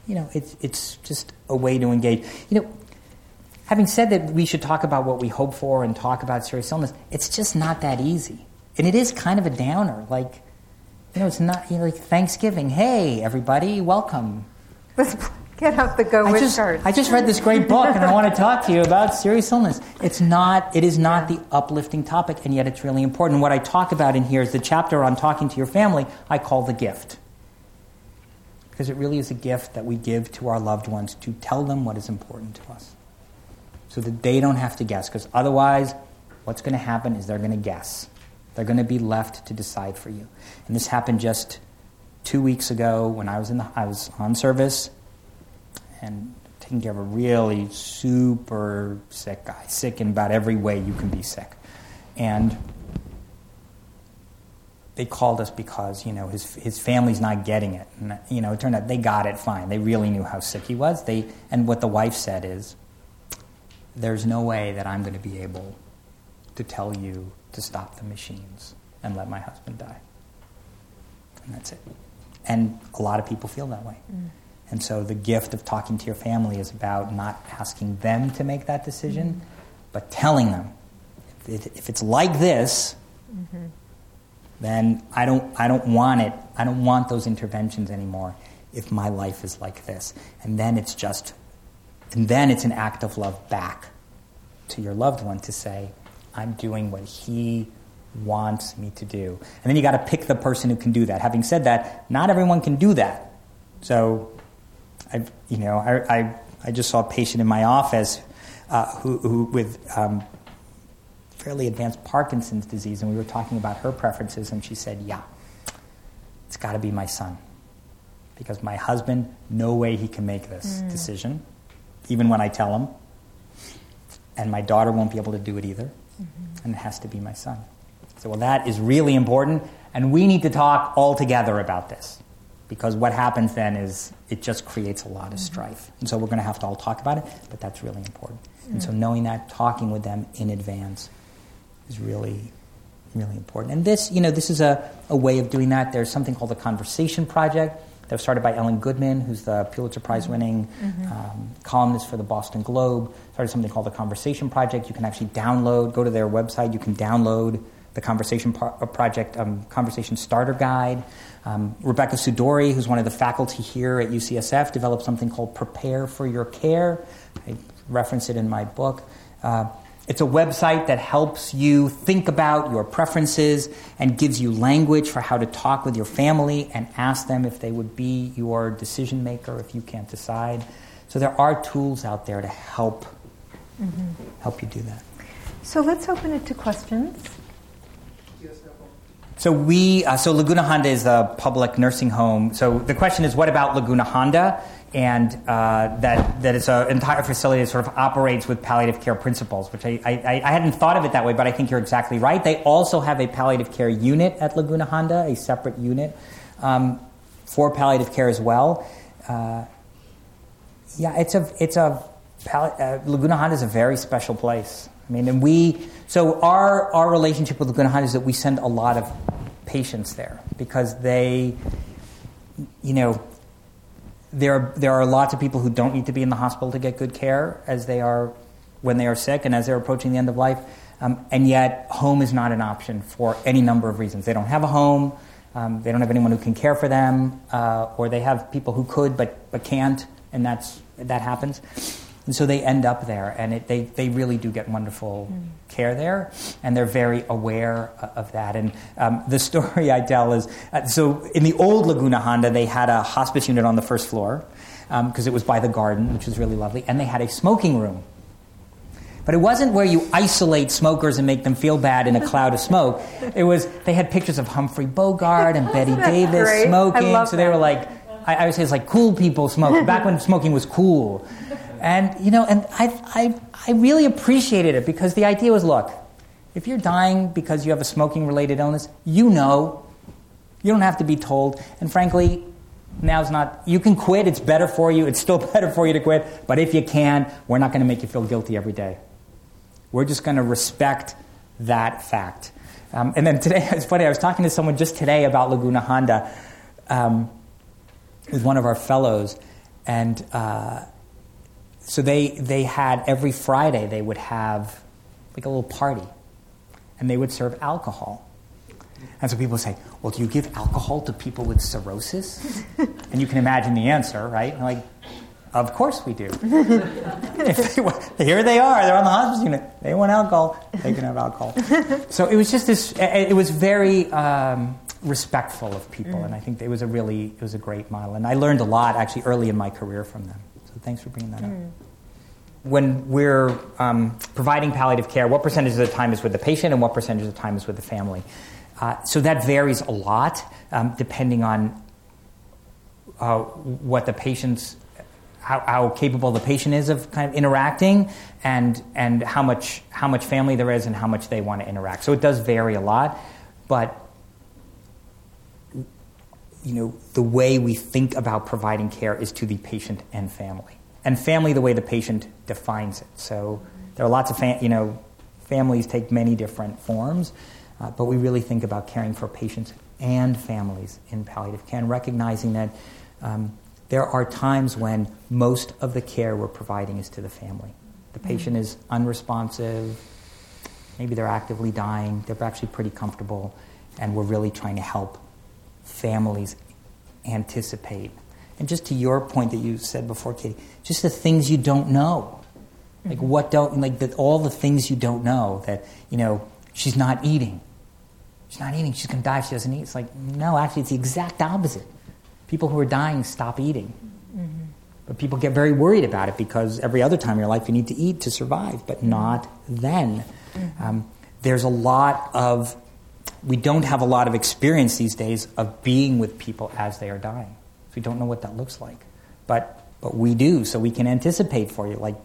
you know, it's it's just a way to engage. You know, having said that we should talk about what we hope for and talk about serious illness, it's just not that easy. And it is kind of a downer. Like, you know, it's not you know, like Thanksgiving. Hey, everybody, welcome. Let's get out the go wish card. I just read this great book, and I want to talk to you about serious illness. It's not. It is not the uplifting topic, and yet it's really important. What I talk about in here is the chapter on talking to your family. I call the gift because it really is a gift that we give to our loved ones to tell them what is important to us so that they don't have to guess. Because otherwise, what's going to happen is they're going to guess. They're going to be left to decide for you. And this happened just two weeks ago when I was in the, I was on service, and taking care of a really super sick guy, sick in about every way you can be sick. And they called us because, you know, his, his family's not getting it. And, you know, it turned out they got it fine. They really knew how sick he was. They, and what the wife said is, there's no way that I'm going to be able to tell you to stop the machines and let my husband die. And that's it. And a lot of people feel that way. Mm. And so the gift of talking to your family is about not asking them to make that decision, mm-hmm. but telling them if, it, if, it's like this, mm-hmm. then I don't, I don't want it. I don't want those interventions anymore if my life is like this. And then it's just, and then it's an act of love back to your loved one to say, I'm doing what he wants me to do. And then you got to pick the person who can do that. Having said that, not everyone can do that. So I, you know, I, I, I, just saw a patient in my office uh, who, who, with um, fairly advanced Parkinson's disease, and we were talking about her preferences, and she said, "Yeah, it's got to be my son, because my husband, no way he can make this mm. decision, even when I tell him, and my daughter won't be able to do it either, mm-hmm. and it has to be my son." So, well, that is really important, and we need to talk all together about this because what happens then is it just creates a lot of mm-hmm. strife. And so we're going to have to all talk about it, but that's really important. Mm-hmm. And so mm. knowing that, talking with them in advance is really, really important. And this, you know, this is a, a way of doing that. There's something called the Conversation Project that was started by Ellen Goodman, who's the Pulitzer Prize mm-hmm. winning mm-hmm. um, columnist for the Boston Globe. Started something called the Conversation Project. You can actually download, go to their website, you can download the Conversation Pro- Project um, Conversation Starter Guide. Um, Rebecca Sudore, who's one of the faculty here at UCSF, developed something called Prepare for Your Care. I reference it in my book. Uh, it's a website that helps you think about your preferences and gives you language for how to talk with your family and ask them if they would be your decision maker if you can't decide. So there are tools out there to help mm-hmm. help you do that. So let's open it to questions. So we, uh, so Laguna Honda is a public nursing home. So the question is, what about Laguna Honda? And uh, that that it's an entire facility that sort of operates with palliative care principles, which I, I, I, hadn't thought of it that way, but I think you're exactly right. They also have a palliative care unit at Laguna Honda, a separate unit um, for palliative care as well. Uh, yeah, it's a it's a uh, Laguna Honda is a very special place. I mean, and we so our our relationship with Laguna Honda is that we send a lot of patients there because they, you know, there are, there are lots of people who don't need to be in the hospital to get good care as they are when they are sick and as they're approaching the end of life. Um, and yet, home is not an option for any number of reasons. They don't have a home, um, they don't have anyone who can care for them, uh, or they have people who could but, but can't, and that's, that happens. And so they end up there, and it, they, they really do get wonderful mm. care there, and they're very aware of that. And um, the (laughs) story I tell is uh, so in the old Laguna Honda, they had a hospice unit on the first floor because um, it was by the garden, which was really lovely, and they had a smoking room. But it wasn't where you isolate smokers and make them feel bad in a (laughs) cloud of smoke. It was they had pictures of Humphrey Bogart and (laughs) Bette Davis great? smoking. So they were like, I, I would say it's like cool people smoke. Back when smoking was cool. And, you know, and I, I, I really appreciated it because the idea was look, if you're dying because you have a smoking related illness, you know. You don't have to be told. And frankly, now's not, you can quit. It's better for you. It's still (laughs) better for you to quit. But if you can, we're not going to make you feel guilty every day. We're just going to respect that fact. Um, and then today, (laughs) it's funny, I was talking to someone just today about Laguna Honda um, with one of our fellows. And, uh, so they, they had every Friday, they would have like a little party, and they would serve alcohol. And so people say, Well, do you give alcohol to people with cirrhosis? and you can imagine the answer, right? And like, of course we do. (laughs) they, here they are, they're on the hospice unit. They want alcohol, they can have alcohol. so it was just this, it was very um, respectful of people, mm. and I think it was a really, it was a great model. And I learned a lot actually early in my career from them. Thanks for bringing that mm. up. When we're um, providing palliative care, what percentage of the time is with the patient and what percentage of the time is with the family? Uh, so that varies a lot um, depending on uh, what the patient's how, how capable the patient is of kind of interacting and, and how, much, how much family there is and how much they want to interact. So it does vary a lot, but you know, the way we think about providing care is to the patient and family. And family the way the patient defines it. So there are lots of, fam- you know, families take many different forms, uh, but we really think about caring for patients and families in palliative care and recognizing that um, there are times when most of the care we're providing is to the family. The patient is unresponsive, maybe they're actively dying, they're actually pretty comfortable, and we're really trying to help families anticipate. And just to your point that you said before, Katie, just the things you don't know. Like what don't like that all the things you don't know that you know she's not eating. She's not eating. She's going to die if she doesn't eat. It's like no, actually, it's the exact opposite. People who are dying stop eating, mm-hmm. but people get very worried about it because every other time in your life you need to eat to survive, but not then. Mm-hmm. Um, there's a lot of we don't have a lot of experience these days of being with people as they are dying. So we don't know what that looks like. But, but we do, so we can anticipate for you. Like,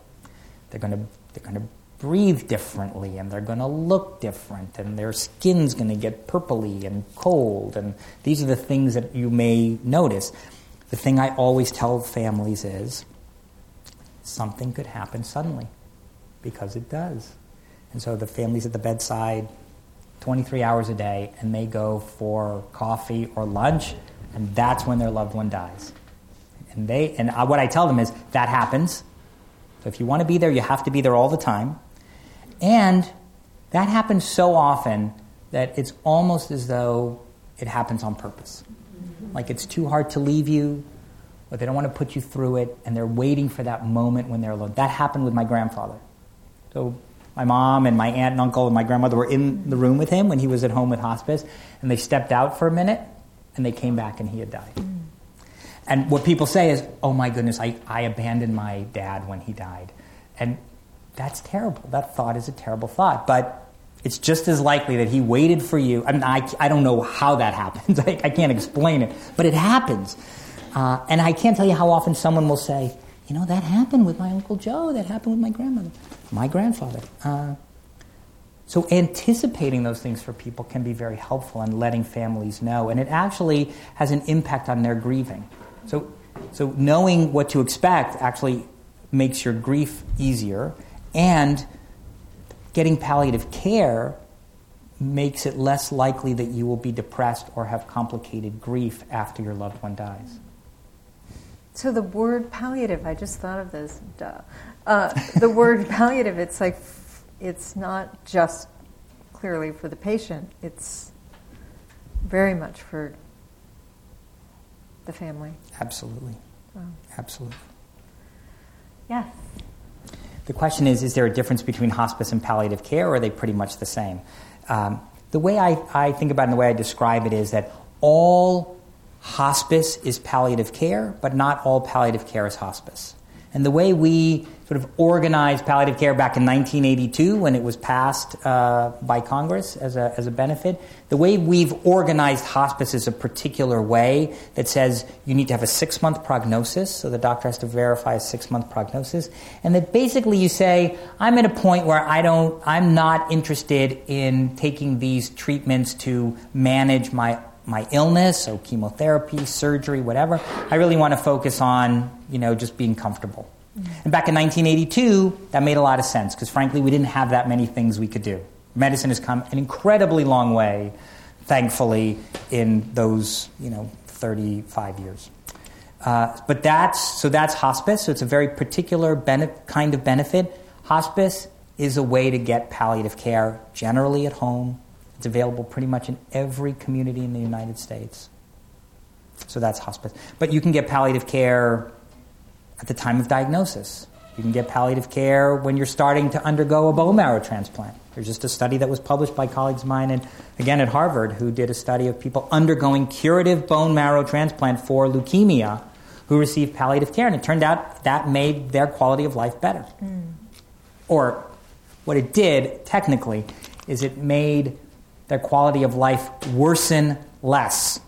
they're going to they're going to breathe differently and they're going to look different and their skin's going to get purpley and cold. And these are the things that you may notice. The thing I always tell families is something could happen suddenly because it does. And so the families at the bedside 23 hours a day and they go for coffee or lunch, and that's when their loved one dies. And, they, and what I tell them is that happens. So if you want to be there, you have to be there all the time. And that happens so often that it's almost as though it happens on purpose. Like it's too hard to leave you, but they don't want to put you through it, and they're waiting for that moment when they're alone. That happened with my grandfather. So my mom and my aunt and uncle and my grandmother were in the room with him when he was at home with hospice, and they stepped out for a minute, and they came back and he had died. Mm. And what people say is, oh my goodness, I, I abandoned my dad when he died. And that's terrible. That thought is a terrible thought. But it's just as likely that he waited for you. I, mean, I, I don't know how that happens. (laughs) I, I can't explain it. But it happens. Uh, and I can't tell you how often someone will say, you know, that happened with my Uncle Joe, that happened with my grandmother, my grandfather. Uh, so anticipating those things for people can be very helpful and letting families know. And it actually has an impact on their grieving. So, so knowing what to expect actually makes your grief easier. And getting palliative care makes it less likely that you will be depressed or have complicated grief after your loved one dies. So the word palliative, I just thought of this. Duh. Uh, the word (laughs) palliative, it's like it's not just clearly for the patient. It's very much for the family. Absolutely. Wow. Absolutely. Yes. The question is: Is there a difference between hospice and palliative care, or are they pretty much the same? Um, the way I, I think about it and the way I describe it is that all hospice is palliative care, but not all palliative care is hospice. And the way we sort of organized palliative care back in 1982 when it was passed uh, by Congress as a, as a benefit, the way we've organized hospice is a particular way that says you need to have a six month prognosis, so the doctor has to verify a six month prognosis, and that basically you say, I'm at a point where I don't, I'm not interested in taking these treatments to manage my my illness, so chemotherapy, surgery, whatever. I really want to focus on, you know, just being comfortable. And back in 1982, that made a lot of sense because frankly, we didn't have that many things we could do. Medicine has come an incredibly long way, thankfully, in those, you know, 35 years. Uh, but that's so that's hospice. So it's a very particular bene- kind of benefit. Hospice is a way to get palliative care generally at home it's available pretty much in every community in the United States. So that's hospice. But you can get palliative care at the time of diagnosis. You can get palliative care when you're starting to undergo a bone marrow transplant. There's just a study that was published by colleagues of mine, and again at Harvard, who did a study of people undergoing curative bone marrow transplant for leukemia who received palliative care, and it turned out that made their quality of life better. Mm. Or what it did, technically, is it made their quality of life worsen less.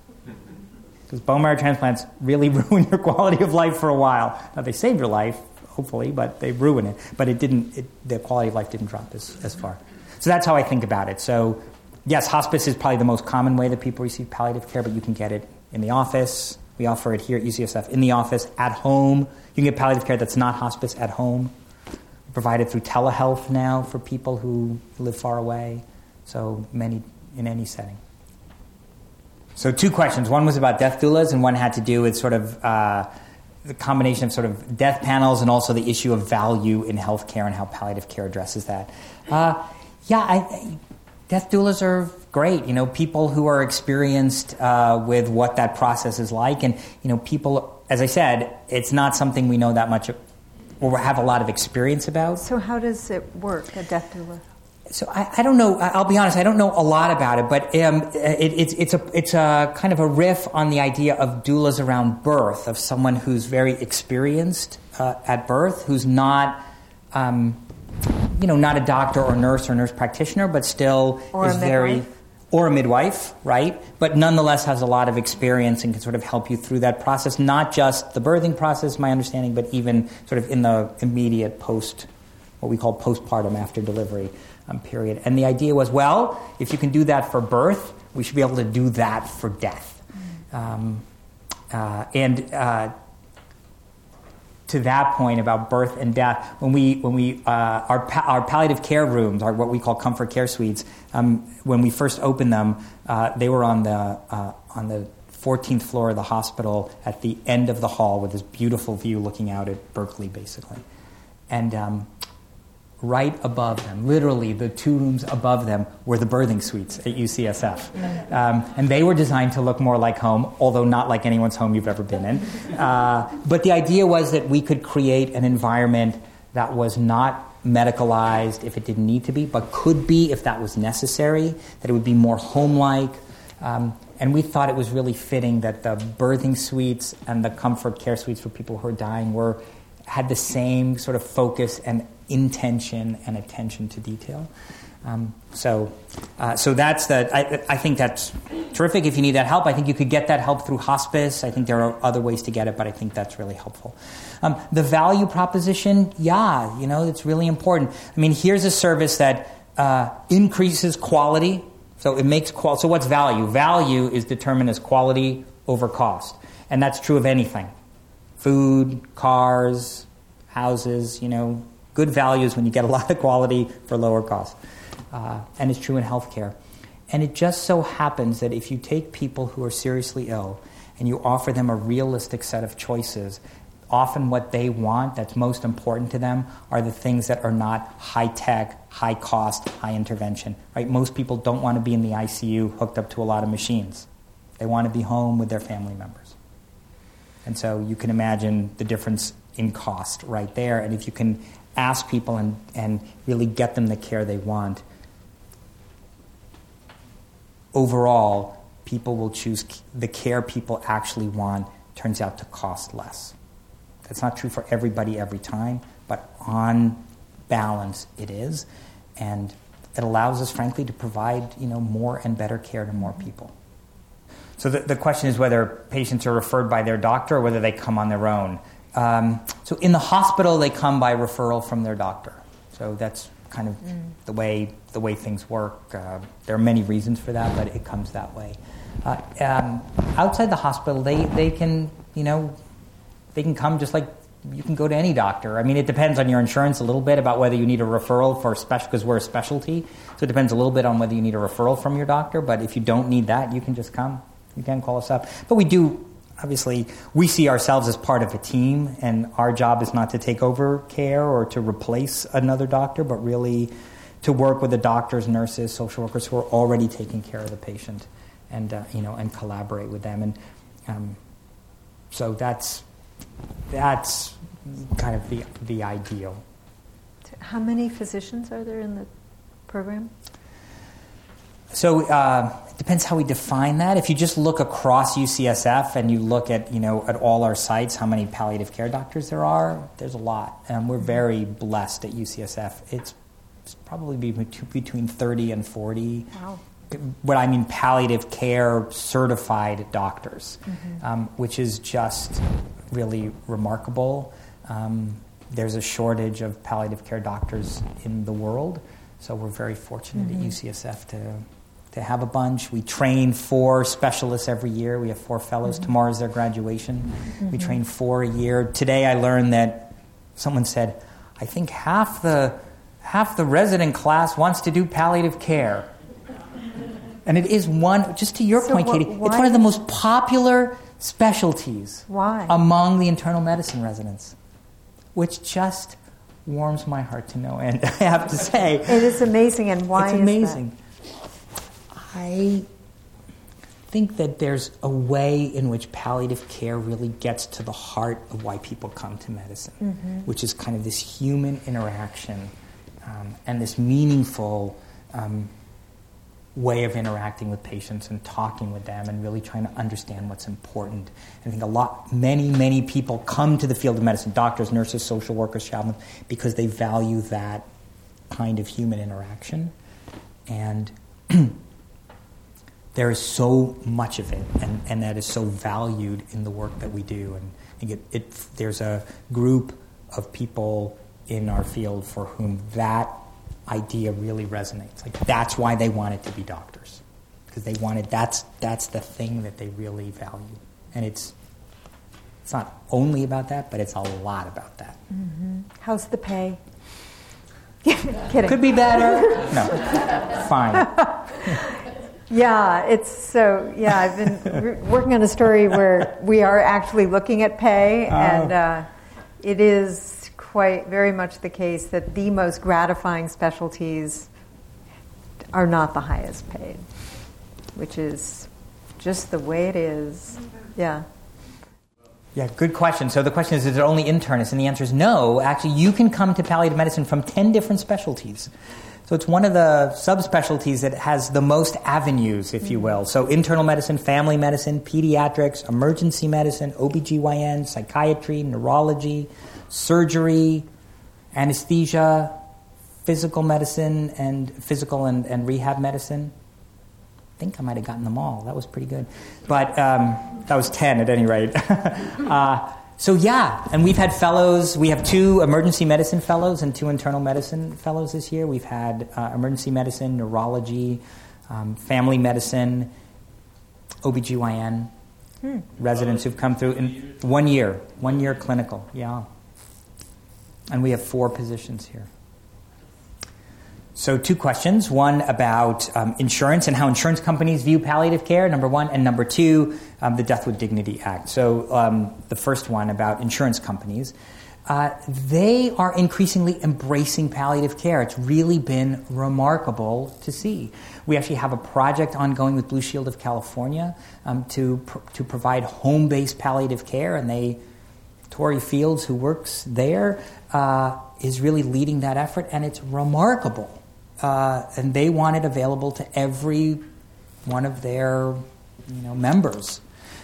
because bone marrow transplants really (laughs) ruin your quality of life for a while. Now they save your life, hopefully, but they ruin it. But it didn't. It, the quality of life didn't drop as, as far. So that's how I think about it. So yes, hospice is probably the most common way that people receive palliative care, but you can get it in the office. We offer it here at UCSF in the office, at home. You can get palliative care that's not hospice at home. Provided through telehealth now for people who live far away. So many in any setting. So two questions. One was about death doulas, and one had to do with sort of uh, the combination of sort of death panels and also the issue of value in healthcare and how palliative care addresses that. Uh, yeah, I, death doulas are great. You know, people who are experienced uh, with what that process is like, and you know, people. As I said, it's not something we know that much or have a lot of experience about. So, how does it work, a death doula? So I, I, don't know. I'll be honest. I don't know a lot about it, but um, it, it's it's a it's a kind of a riff on the idea of doulas around birth, of someone who's very experienced uh, at birth, who's not, um, you know, not a doctor or nurse or nurse practitioner, but still or is very or a midwife, right? But nonetheless has a lot of experience and can sort of help you through that process, not just the birthing process, my understanding, but even sort of in the immediate post, what we call postpartum after delivery um, period. And the idea was, well, if you can do that for birth, we should be able to do that for death. Um, uh, and uh, to that point about birth and death, when we, when we, uh, our, pa- our palliative care rooms, our what we call comfort care suites, um, when we first opened them, uh, they were on the, uh, on the 14th floor of the hospital at the end of the hall with this beautiful view looking out at Berkeley, basically. And um, right above them, literally the two rooms above them, were the birthing suites at UCSF. Um, and they were designed to look more like home, although not like anyone's home you've ever been in. Uh, but the idea was that we could create an environment that was not medicalized if it didn't need to be, but could be if that was necessary, that it would be more home like. Um, and we thought it was really fitting that the birthing suites and the comfort care suites for people who are dying were had the same sort of focus and intention and attention to detail. Um, so, uh, so that's the. I, I, think that's terrific. If you need that help, I think you could get that help through hospice. I think there are other ways to get it, but I think that's really helpful. Um, the value proposition, yeah, you know, it's really important. I mean, here's a service that uh, increases quality. So it makes qual. So what's value? Value is determined as quality over cost, and that's true of anything: food, cars, houses. You know, good values when you get a lot of quality for lower cost. Uh, and it's true in healthcare. And it just so happens that if you take people who are seriously ill and you offer them a realistic set of choices, often what they want that's most important to them are the things that are not high tech, high cost, high intervention. Right? Most people don't want to be in the ICU hooked up to a lot of machines. They want to be home with their family members. And so you can imagine the difference in cost right there. And if you can ask people and, and really get them the care they want, overall, people will choose the care people actually want turns out to cost less. That's not true for everybody every time, but on balance, it is. And it allows us, frankly, to provide you know, more and better care to more people. So the, the question is whether patients are referred by their doctor or whether they come on their own. Um, so in the hospital, they come by referral from their doctor. So that's kind of mm. the way the way things work. Uh, there are many reasons for that, but it comes that way. Uh, um, outside the hospital, they, they can you know they can come just like you can go to any doctor. I mean, it depends on your insurance a little bit about whether you need a referral for special because we're a specialty. So it depends a little bit on whether you need a referral from your doctor. But if you don't need that, you can just come. You can call us up. But we do obviously we see ourselves as part of a team, and our job is not to take over care or to replace another doctor, but really to work with the doctors, nurses, social workers who are already taking care of the patient, and uh, you know, and collaborate with them. And um, so that's that's kind of the the ideal. How many physicians are there in the program? So uh, it depends how we define that. If you just look across UCSF and you look at you know at all our sites, how many palliative care doctors there are, there's a lot. And we're very blessed at UCSF. It's, it's probably between 30 and 40. Wow. what I mean palliative care certified doctors, mm-hmm. um, which is just really remarkable. Um, there's a shortage of palliative care doctors in the world, so we're very fortunate mm-hmm. at UCSF to to have a bunch. We train four specialists every year. We have four fellows. Mm-hmm. Tomorrow's their graduation. Mm-hmm. We train four a year. Today I learned that someone said, I think half the half the resident class wants to do palliative care. And it is one, just to your so point, Katie, it's one of the most popular specialties why? among the internal medicine residents, which just warms my heart to no end, (laughs) I have to say. It is amazing, and why it's amazing. I think that there's a way in which palliative care really gets to the heart of why people come to medicine, mm-hmm. which is kind of this human interaction um, and this meaningful um, way of interacting with patients and talking with them and really trying to understand what's important. I think a lot, many, many people come to the field of medicine, doctors, nurses, social workers, chaplains, because they value that kind of human interaction. And (clears throat) there is so much of it, and, and that is so valued in the work that we do. And I think it, it, there's a group of people in our field for whom that idea really resonates. Like that's why they wanted to be doctors because they wanted that's that's the thing that they really value, and it's it's not only about that, but it's a lot about that. Mm-hmm. How's the pay? Kidding. (laughs) Could be better. No, (laughs) fine. (laughs) yeah, it's so. Yeah, I've been (laughs) working on a story where we are actually looking at pay, oh. and uh, it is quite very much the case that the most gratifying specialties are not the highest paid, which is just the way it is. Yeah. Yeah, good question. So the question is, is it only internists? And the answer is no. Actually, you can come to palliative medicine from 10 different specialties. So it's one of the subspecialties that has the most avenues, if you will. So internal medicine, family medicine, pediatrics, emergency medicine, OBGYN, psychiatry, neurology, surgery, anesthesia, physical medicine, and physical and, and rehab medicine. I think I might have gotten them all. That was pretty good. But um, that was 10 at any rate. (laughs) uh, so, yeah, and we've had fellows. We have two emergency medicine fellows and two internal medicine fellows this year. We've had uh, emergency medicine, neurology, um, family medicine, OBGYN hmm. residents who've come through in one year, one year clinical, yeah. And we have four positions here. So, two questions one about um, insurance and how insurance companies view palliative care, number one, and number two, um, the Death with Dignity Act. So, um, the first one about insurance companies. Uh, they are increasingly embracing palliative care. It's really been remarkable to see. We actually have a project ongoing with Blue Shield of California um, to, pr- to provide home based palliative care, and they Torrie Fields, who works there, uh, is really leading that effort, and it's remarkable. Uh, and they want it available to every one of their you know, members.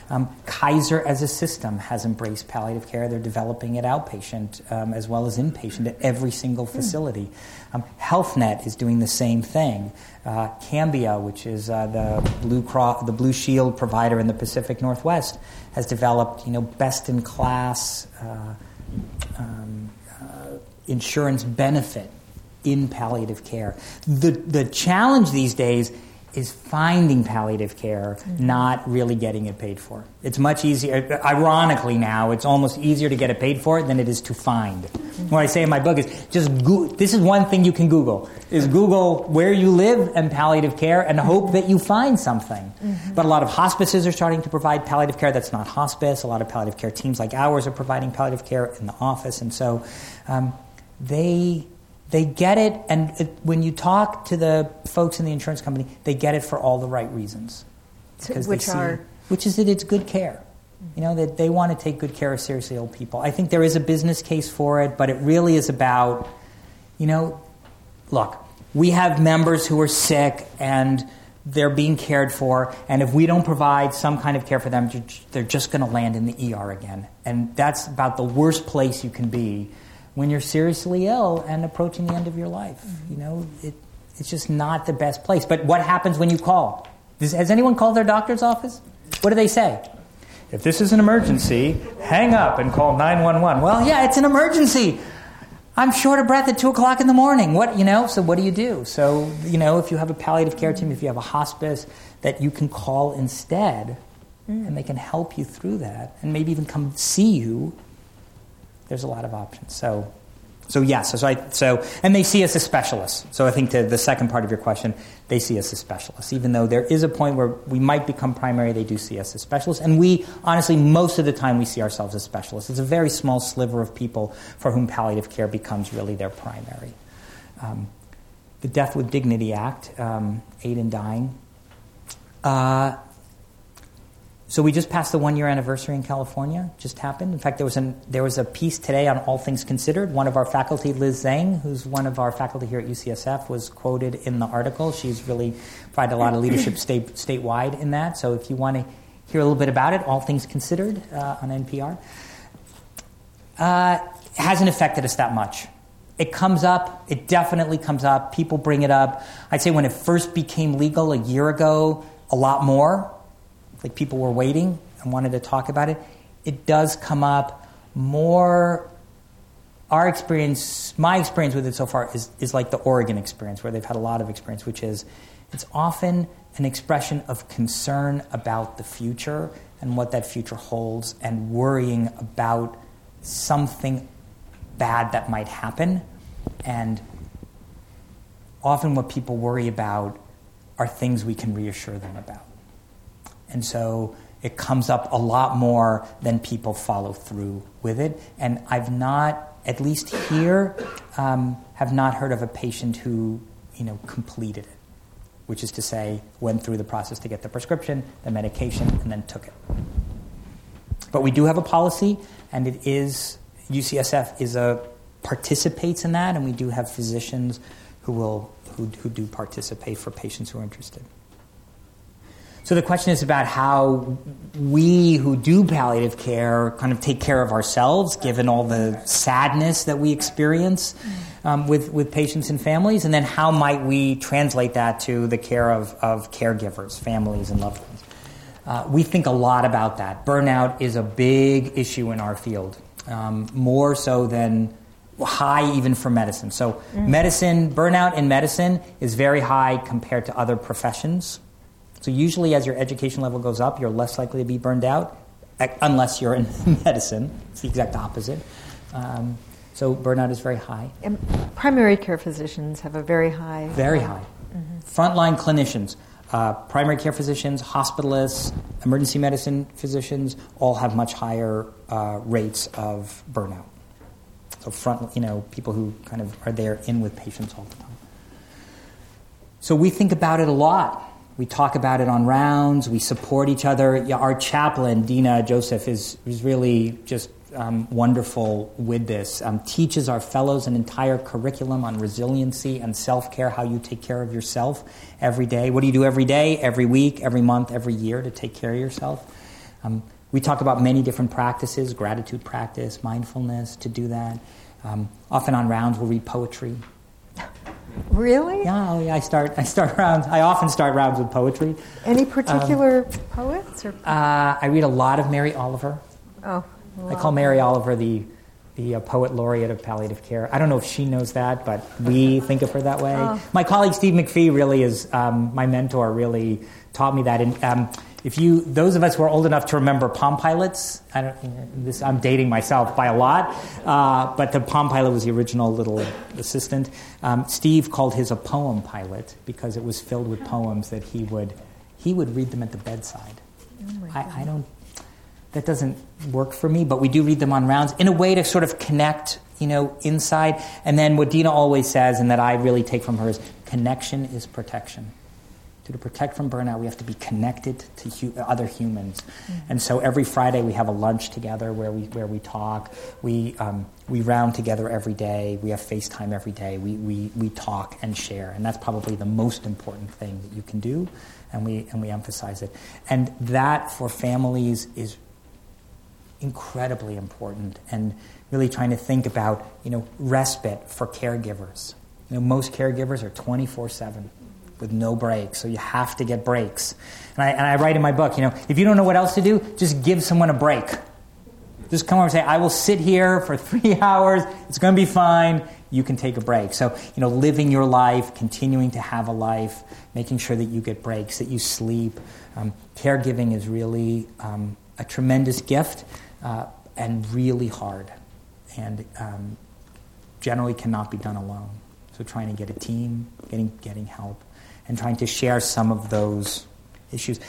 Um, Kaiser, as a system, has embraced palliative care. They're developing it outpatient um, as well as inpatient at every single hmm. facility. Um, HealthNet is doing the same thing. Uh, Cambia, which is uh, the Blue Cross, the Blue Shield provider in the Pacific Northwest, has developed you know best in class uh, um, uh, insurance benefit in palliative care. The the challenge these days is finding palliative care, mm-hmm. not really getting it paid for. It's much easier, ironically now, it's almost easier to get it paid for than it is to find. Mm-hmm. What I say in my book is just go- this is one thing you can Google, is Google where you live and palliative care and hope that you find something. Mm-hmm. But a lot of hospices are starting to provide palliative care that's not hospice. A lot of palliative care teams like ours are providing palliative care in the office. And so um, they they get it, and it, when you talk to the folks in the insurance company, they get it for all the right reasons. Because which see, are? Which is that it's good care. You know, that they want to take good care of seriously ill people. I think there is a business case for it, but it really is about, you know, look, we have members who are sick and they're being cared for, and if we don't provide some kind of care for them, they're just going to land in the ER again. And that's about the worst place you can be when you're seriously ill and approaching the end of your life. Mm-hmm. You know, it, it's just not the best place. But what happens when you call? Does, has anyone called their doctor's office? What do they say? If this is an emergency, hang up and call 911. Well, yeah, it's an emergency. I'm short of breath at 2 o'clock in the morning. What, you know, so what do you do? So, you know, if you have a palliative care team, if you have a hospice that you can call instead, mm. and they can help you through that, and maybe even come see you, there's a lot of options. So, so yes, so, I, so and they see us as specialists. So I think to the second part of your question, they see us as specialists. Even though there is a point where we might become primary, they do see us as specialists. And we, honestly, most of the time we see ourselves as specialists. It's a very small sliver of people for whom palliative care becomes really their primary. Um, the Death with Dignity Act, um, Aid in Dying. Uh, so we just passed the one year anniversary in California. Just happened. In fact, there was an there was a piece today on All Things Considered. One of our faculty, Liz Zhang, who's one of our faculty here at UCSF, was quoted in the article. She's really provided a lot of leadership (clears throat) state, statewide in that. So if you want to hear a little bit about it, All Things Considered uh, on NPR. Uh, hasn't affected us that much. It comes up. It definitely comes up. People bring it up. I'd say when it first became legal a year ago, a lot more like people were waiting and wanted to talk about it. It does come up more. Our experience, my experience with it so far, is, is like the Oregon experience, where they've had a lot of experience, which is it's often an expression of concern about the future and what that future holds and worrying about something bad that might happen. And often, what people worry about are things we can reassure them about. And so it comes up a lot more than people follow through with it. And I've not, at least here, um, have not heard of a patient who, you know, completed it, which is to say, went through the process to get the prescription, the medication, and then took it. But we do have a policy, and it is UCSF is a participates in that, and we do have physicians who will who, who do participate for patients who are interested. So the question is about how we who do palliative care kind of take care of ourselves, given all the sadness that we experience um, with, with patients and families, and then how might we translate that to the care of, of caregivers, families, and loved ones. Uh, we think a lot about that. Burnout is a big issue in our field, um, more so than high even for medicine. So, mm. medicine, burnout in medicine is very high compared to other professions. So usually, as your education level goes up, you're less likely to be burned out, unless you're in (laughs) medicine. It's the exact opposite. Um, so burnout is very high. And primary care physicians have a very high. Very high. Mm-hmm. Frontline clinicians, uh, primary care physicians, hospitalists, emergency medicine physicians all have much higher uh, rates of burnout. So front, you know, people who kind of are there in with patients all the time. So we think about it a lot. We talk about it on rounds. We support each other. Our chaplain, Dina Joseph, is, is really just um, wonderful with this. Um, teaches our fellows an entire curriculum on resiliency and self care, how you take care of yourself every day. What do you do every day, every week, every month, every year to take care of yourself? Um, we talk about many different practices gratitude practice, mindfulness to do that. Um, often on rounds, we'll read poetry. Really? Yeah, oh, yeah. I start. I start (laughs) rounds. I often start rounds with poetry. Any particular um, poets? Or? Uh, I read a lot of Mary Oliver. Oh, I call Mary Oliver the the uh, poet laureate of palliative care. I don't know if she knows that, but we (laughs) think of her that way. Oh. My colleague Steve McPhee really is um, my mentor. Really taught me that. And um, if you, those of us who are old enough to remember Palm Pilots, I don't, this, I'm dating myself by a lot, uh, but the Palm Pilot was the original little assistant. Um, Steve called his a poem pilot because it was filled with poems that he would, he would read them at the bedside. Oh I, I don't, that doesn't work for me, but we do read them on rounds in a way to sort of connect, you know, inside. And then what Dina always says, and that I really take from her, is connection is protection to, protect from burnout, we have to be connected to hu- other humans. Mm-hmm. And so every Friday we have a lunch together where we, where we talk. We, um, we round together every day. We have FaceTime every day. We, we, we talk and share. And that's probably the most important thing that you can do. And we, and we emphasize it. And that for families is incredibly important. And really trying to think about, you know, respite for caregivers You know, most caregivers are 24 7 with no breaks, so you have to get breaks. And I, and I write in my book, you know, if you don't know what else to do, just give someone a break. Just come over and say, I will sit here for (laughs) three hours, it's going to be fine, you can take a break. So, you know, living your life, continuing to have a life, making sure that you get breaks, that you sleep. Um, caregiving is really um, a tremendous gift uh, and really hard, and um, generally cannot be done alone. So, trying to get a team, getting, getting help, and trying to share some of those issues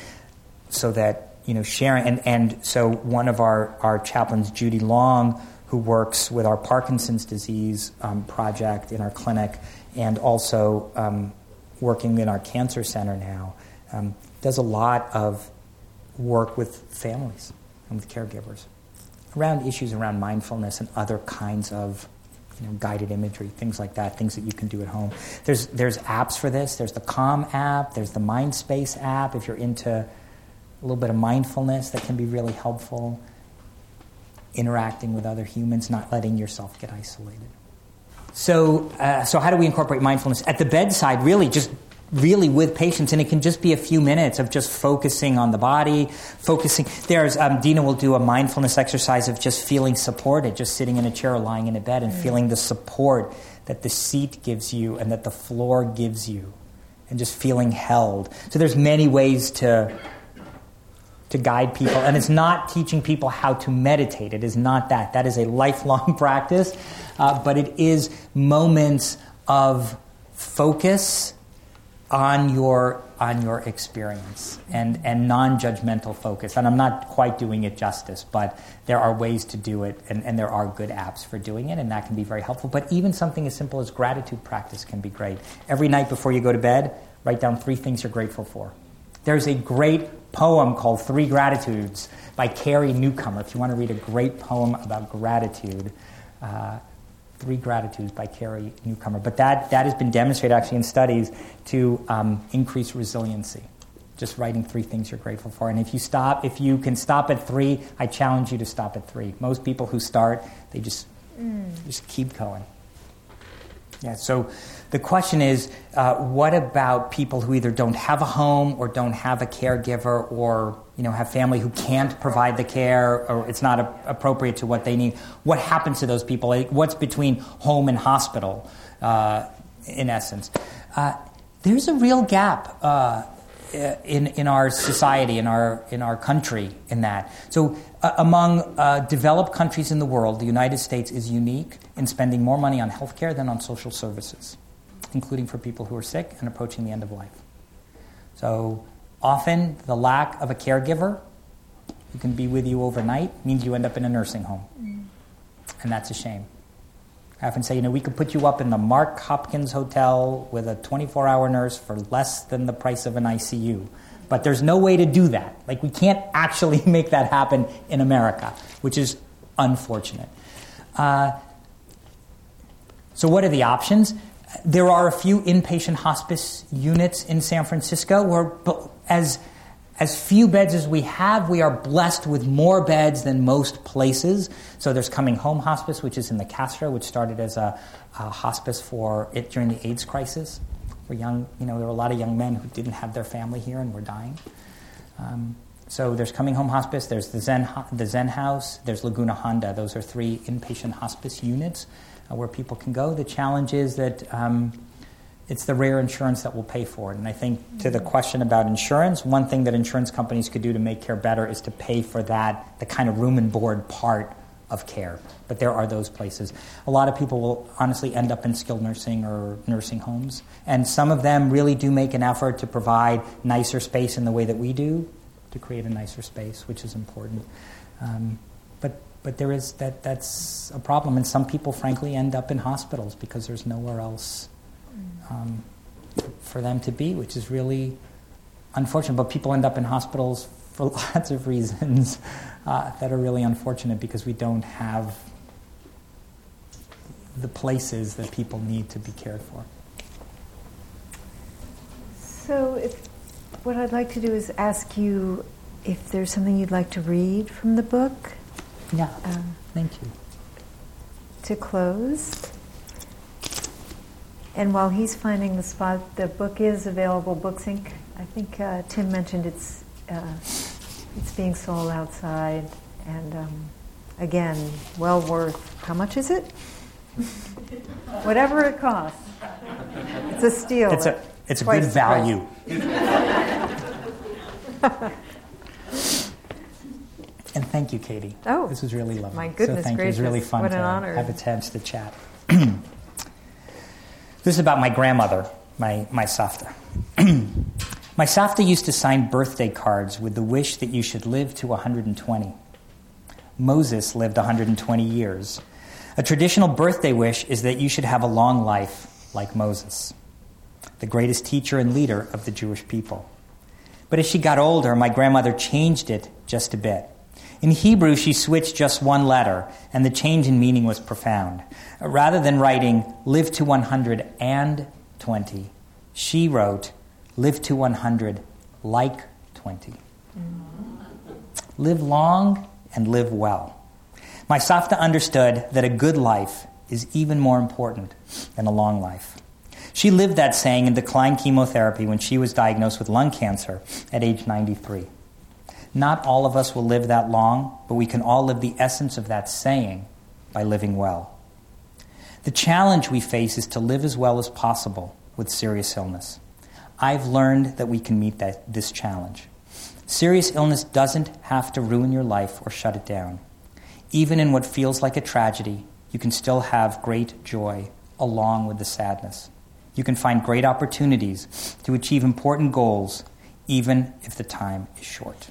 so that, you know, sharing. And, and so, one of our, our chaplains, Judy Long, who works with our Parkinson's disease um, project in our clinic and also um, working in our cancer center now, um, does a lot of work with families and with caregivers around issues around mindfulness and other kinds of you know, guided imagery, things like that, things that you can do at home. There's, there's apps for this. There's the Calm app, there's the Mindspace app if you're into a little bit of mindfulness that can be really helpful interacting with other humans, not letting yourself get isolated. So, uh, so how do we incorporate mindfulness at the bedside? Really, just really with patients, and it can just be a few minutes of just focusing on the body, focusing. There's um, Dina will do a mindfulness exercise of just feeling supported, just sitting in a chair or lying in a bed, and mm. feeling the support that the seat gives you and that the floor gives you, and just feeling held. So there's many ways to to guide people. And it's not teaching people how to meditate. It is not that. That is a lifelong (laughs) practice. Uh, but it is moments of focus on your on your experience and, and non-judgmental focus. And I'm not quite doing it justice, but there are ways to do it and, and there are good apps for doing it, and that can be very helpful. But even something as simple as gratitude practice can be great. Every night before you go to bed, write down three things you're grateful for. There's a great poem called Three Gratitudes by Carrie Newcomer. If you want to read a great poem about gratitude, uh, Three Gratitudes by Carrie Newcomer. But that, that has been demonstrated actually in studies to um, increase resiliency. Just writing three things you're grateful for. And if you stop, if you can stop at three, I challenge you to stop at three. Most people who start, they just, mm. just keep going. Yeah, so the question is uh, what about people who either don't have a home or don't have a caregiver or you know, have family who can't provide the care or it's not a- appropriate to what they need? What happens to those people? What's between home and hospital, uh, in essence? Uh, there's a real gap uh, in, in our society, in our, in our country, in that. So, uh, among uh, developed countries in the world, the United States is unique in spending more money on healthcare than on social services including for people who are sick and approaching the end of life. So often, the lack of a caregiver who can be with you overnight means you end up in a nursing home. Mm. And that's a shame. I often say, you know, we could put you up in the Mark Hopkins Hotel with a 24 hour nurse for less than the price of an ICU. But there's no way to do that. Like, we can't actually (laughs) make that happen in America, which is unfortunate. Uh, so, what are the options? There are a few inpatient hospice units in San Francisco where, as, as few beds as we have, we are blessed with more beds than most places. So there's Coming Home Hospice, which is in the Castro, which started as a, a hospice for it during the AIDS crisis. For young, you know, there were a lot of young men who didn't have their family here and were dying. Um, so there's Coming Home Hospice, there's the Zen, the Zen House, there's Laguna Honda. Those are three inpatient hospice units uh, where people can go. The challenge is that um, it's the rare insurance that will pay for it. And I think to the question about insurance, one thing that insurance companies could do to make care better is to pay for that, the kind of room and board part of care. But there are those places. A lot of people will honestly end up in skilled nursing or nursing homes. And some of them really do make an effort to provide nicer space in the way that we do, to create a nicer space, which is important. Um, but but there is that that's a problem, and some people, frankly, end up in hospitals because there's nowhere else um, for them to be, which is really unfortunate. But people end up in hospitals (laughs) for lots of reasons uh, that are really unfortunate because we don't have the places that people need to be cared for. So, if, what I'd like to do is ask you if there's something you'd like to read from the book. Yeah. Um, Thank you. To close. And while he's finding the spot, the book is available. Books Inc. I think uh, Tim mentioned it's uh, it's being sold outside, and um, again, well worth. How much is it? Whatever it costs. It's a steal. It's a it's a good value. (laughs) and thank you, Katie. Oh, this was really lovely. My goodness so thank gracious! You. It was really fun what to an honor. have a chance to chat. (clears throat) this is about my grandmother, my my Safta. (clears throat) my Safta used to sign birthday cards with the wish that you should live to 120. Moses lived 120 years. A traditional birthday wish is that you should have a long life like Moses, the greatest teacher and leader of the Jewish people. But as she got older, my grandmother changed it just a bit. In Hebrew, she switched just one letter, and the change in meaning was profound. Rather than writing, live to 120, she wrote, live to 100 like 20. Live long and live well. My Safta understood that a good life is even more important than a long life. She lived that saying and declined chemotherapy when she was diagnosed with lung cancer at age 93. Not all of us will live that long, but we can all live the essence of that saying by living well. The challenge we face is to live as well as possible with serious illness. I've learned that we can meet that, this challenge. Serious illness doesn't have to ruin your life or shut it down. Even in what feels like a tragedy, you can still have great joy along with the sadness. You can find great opportunities to achieve important goals, even if the time is short.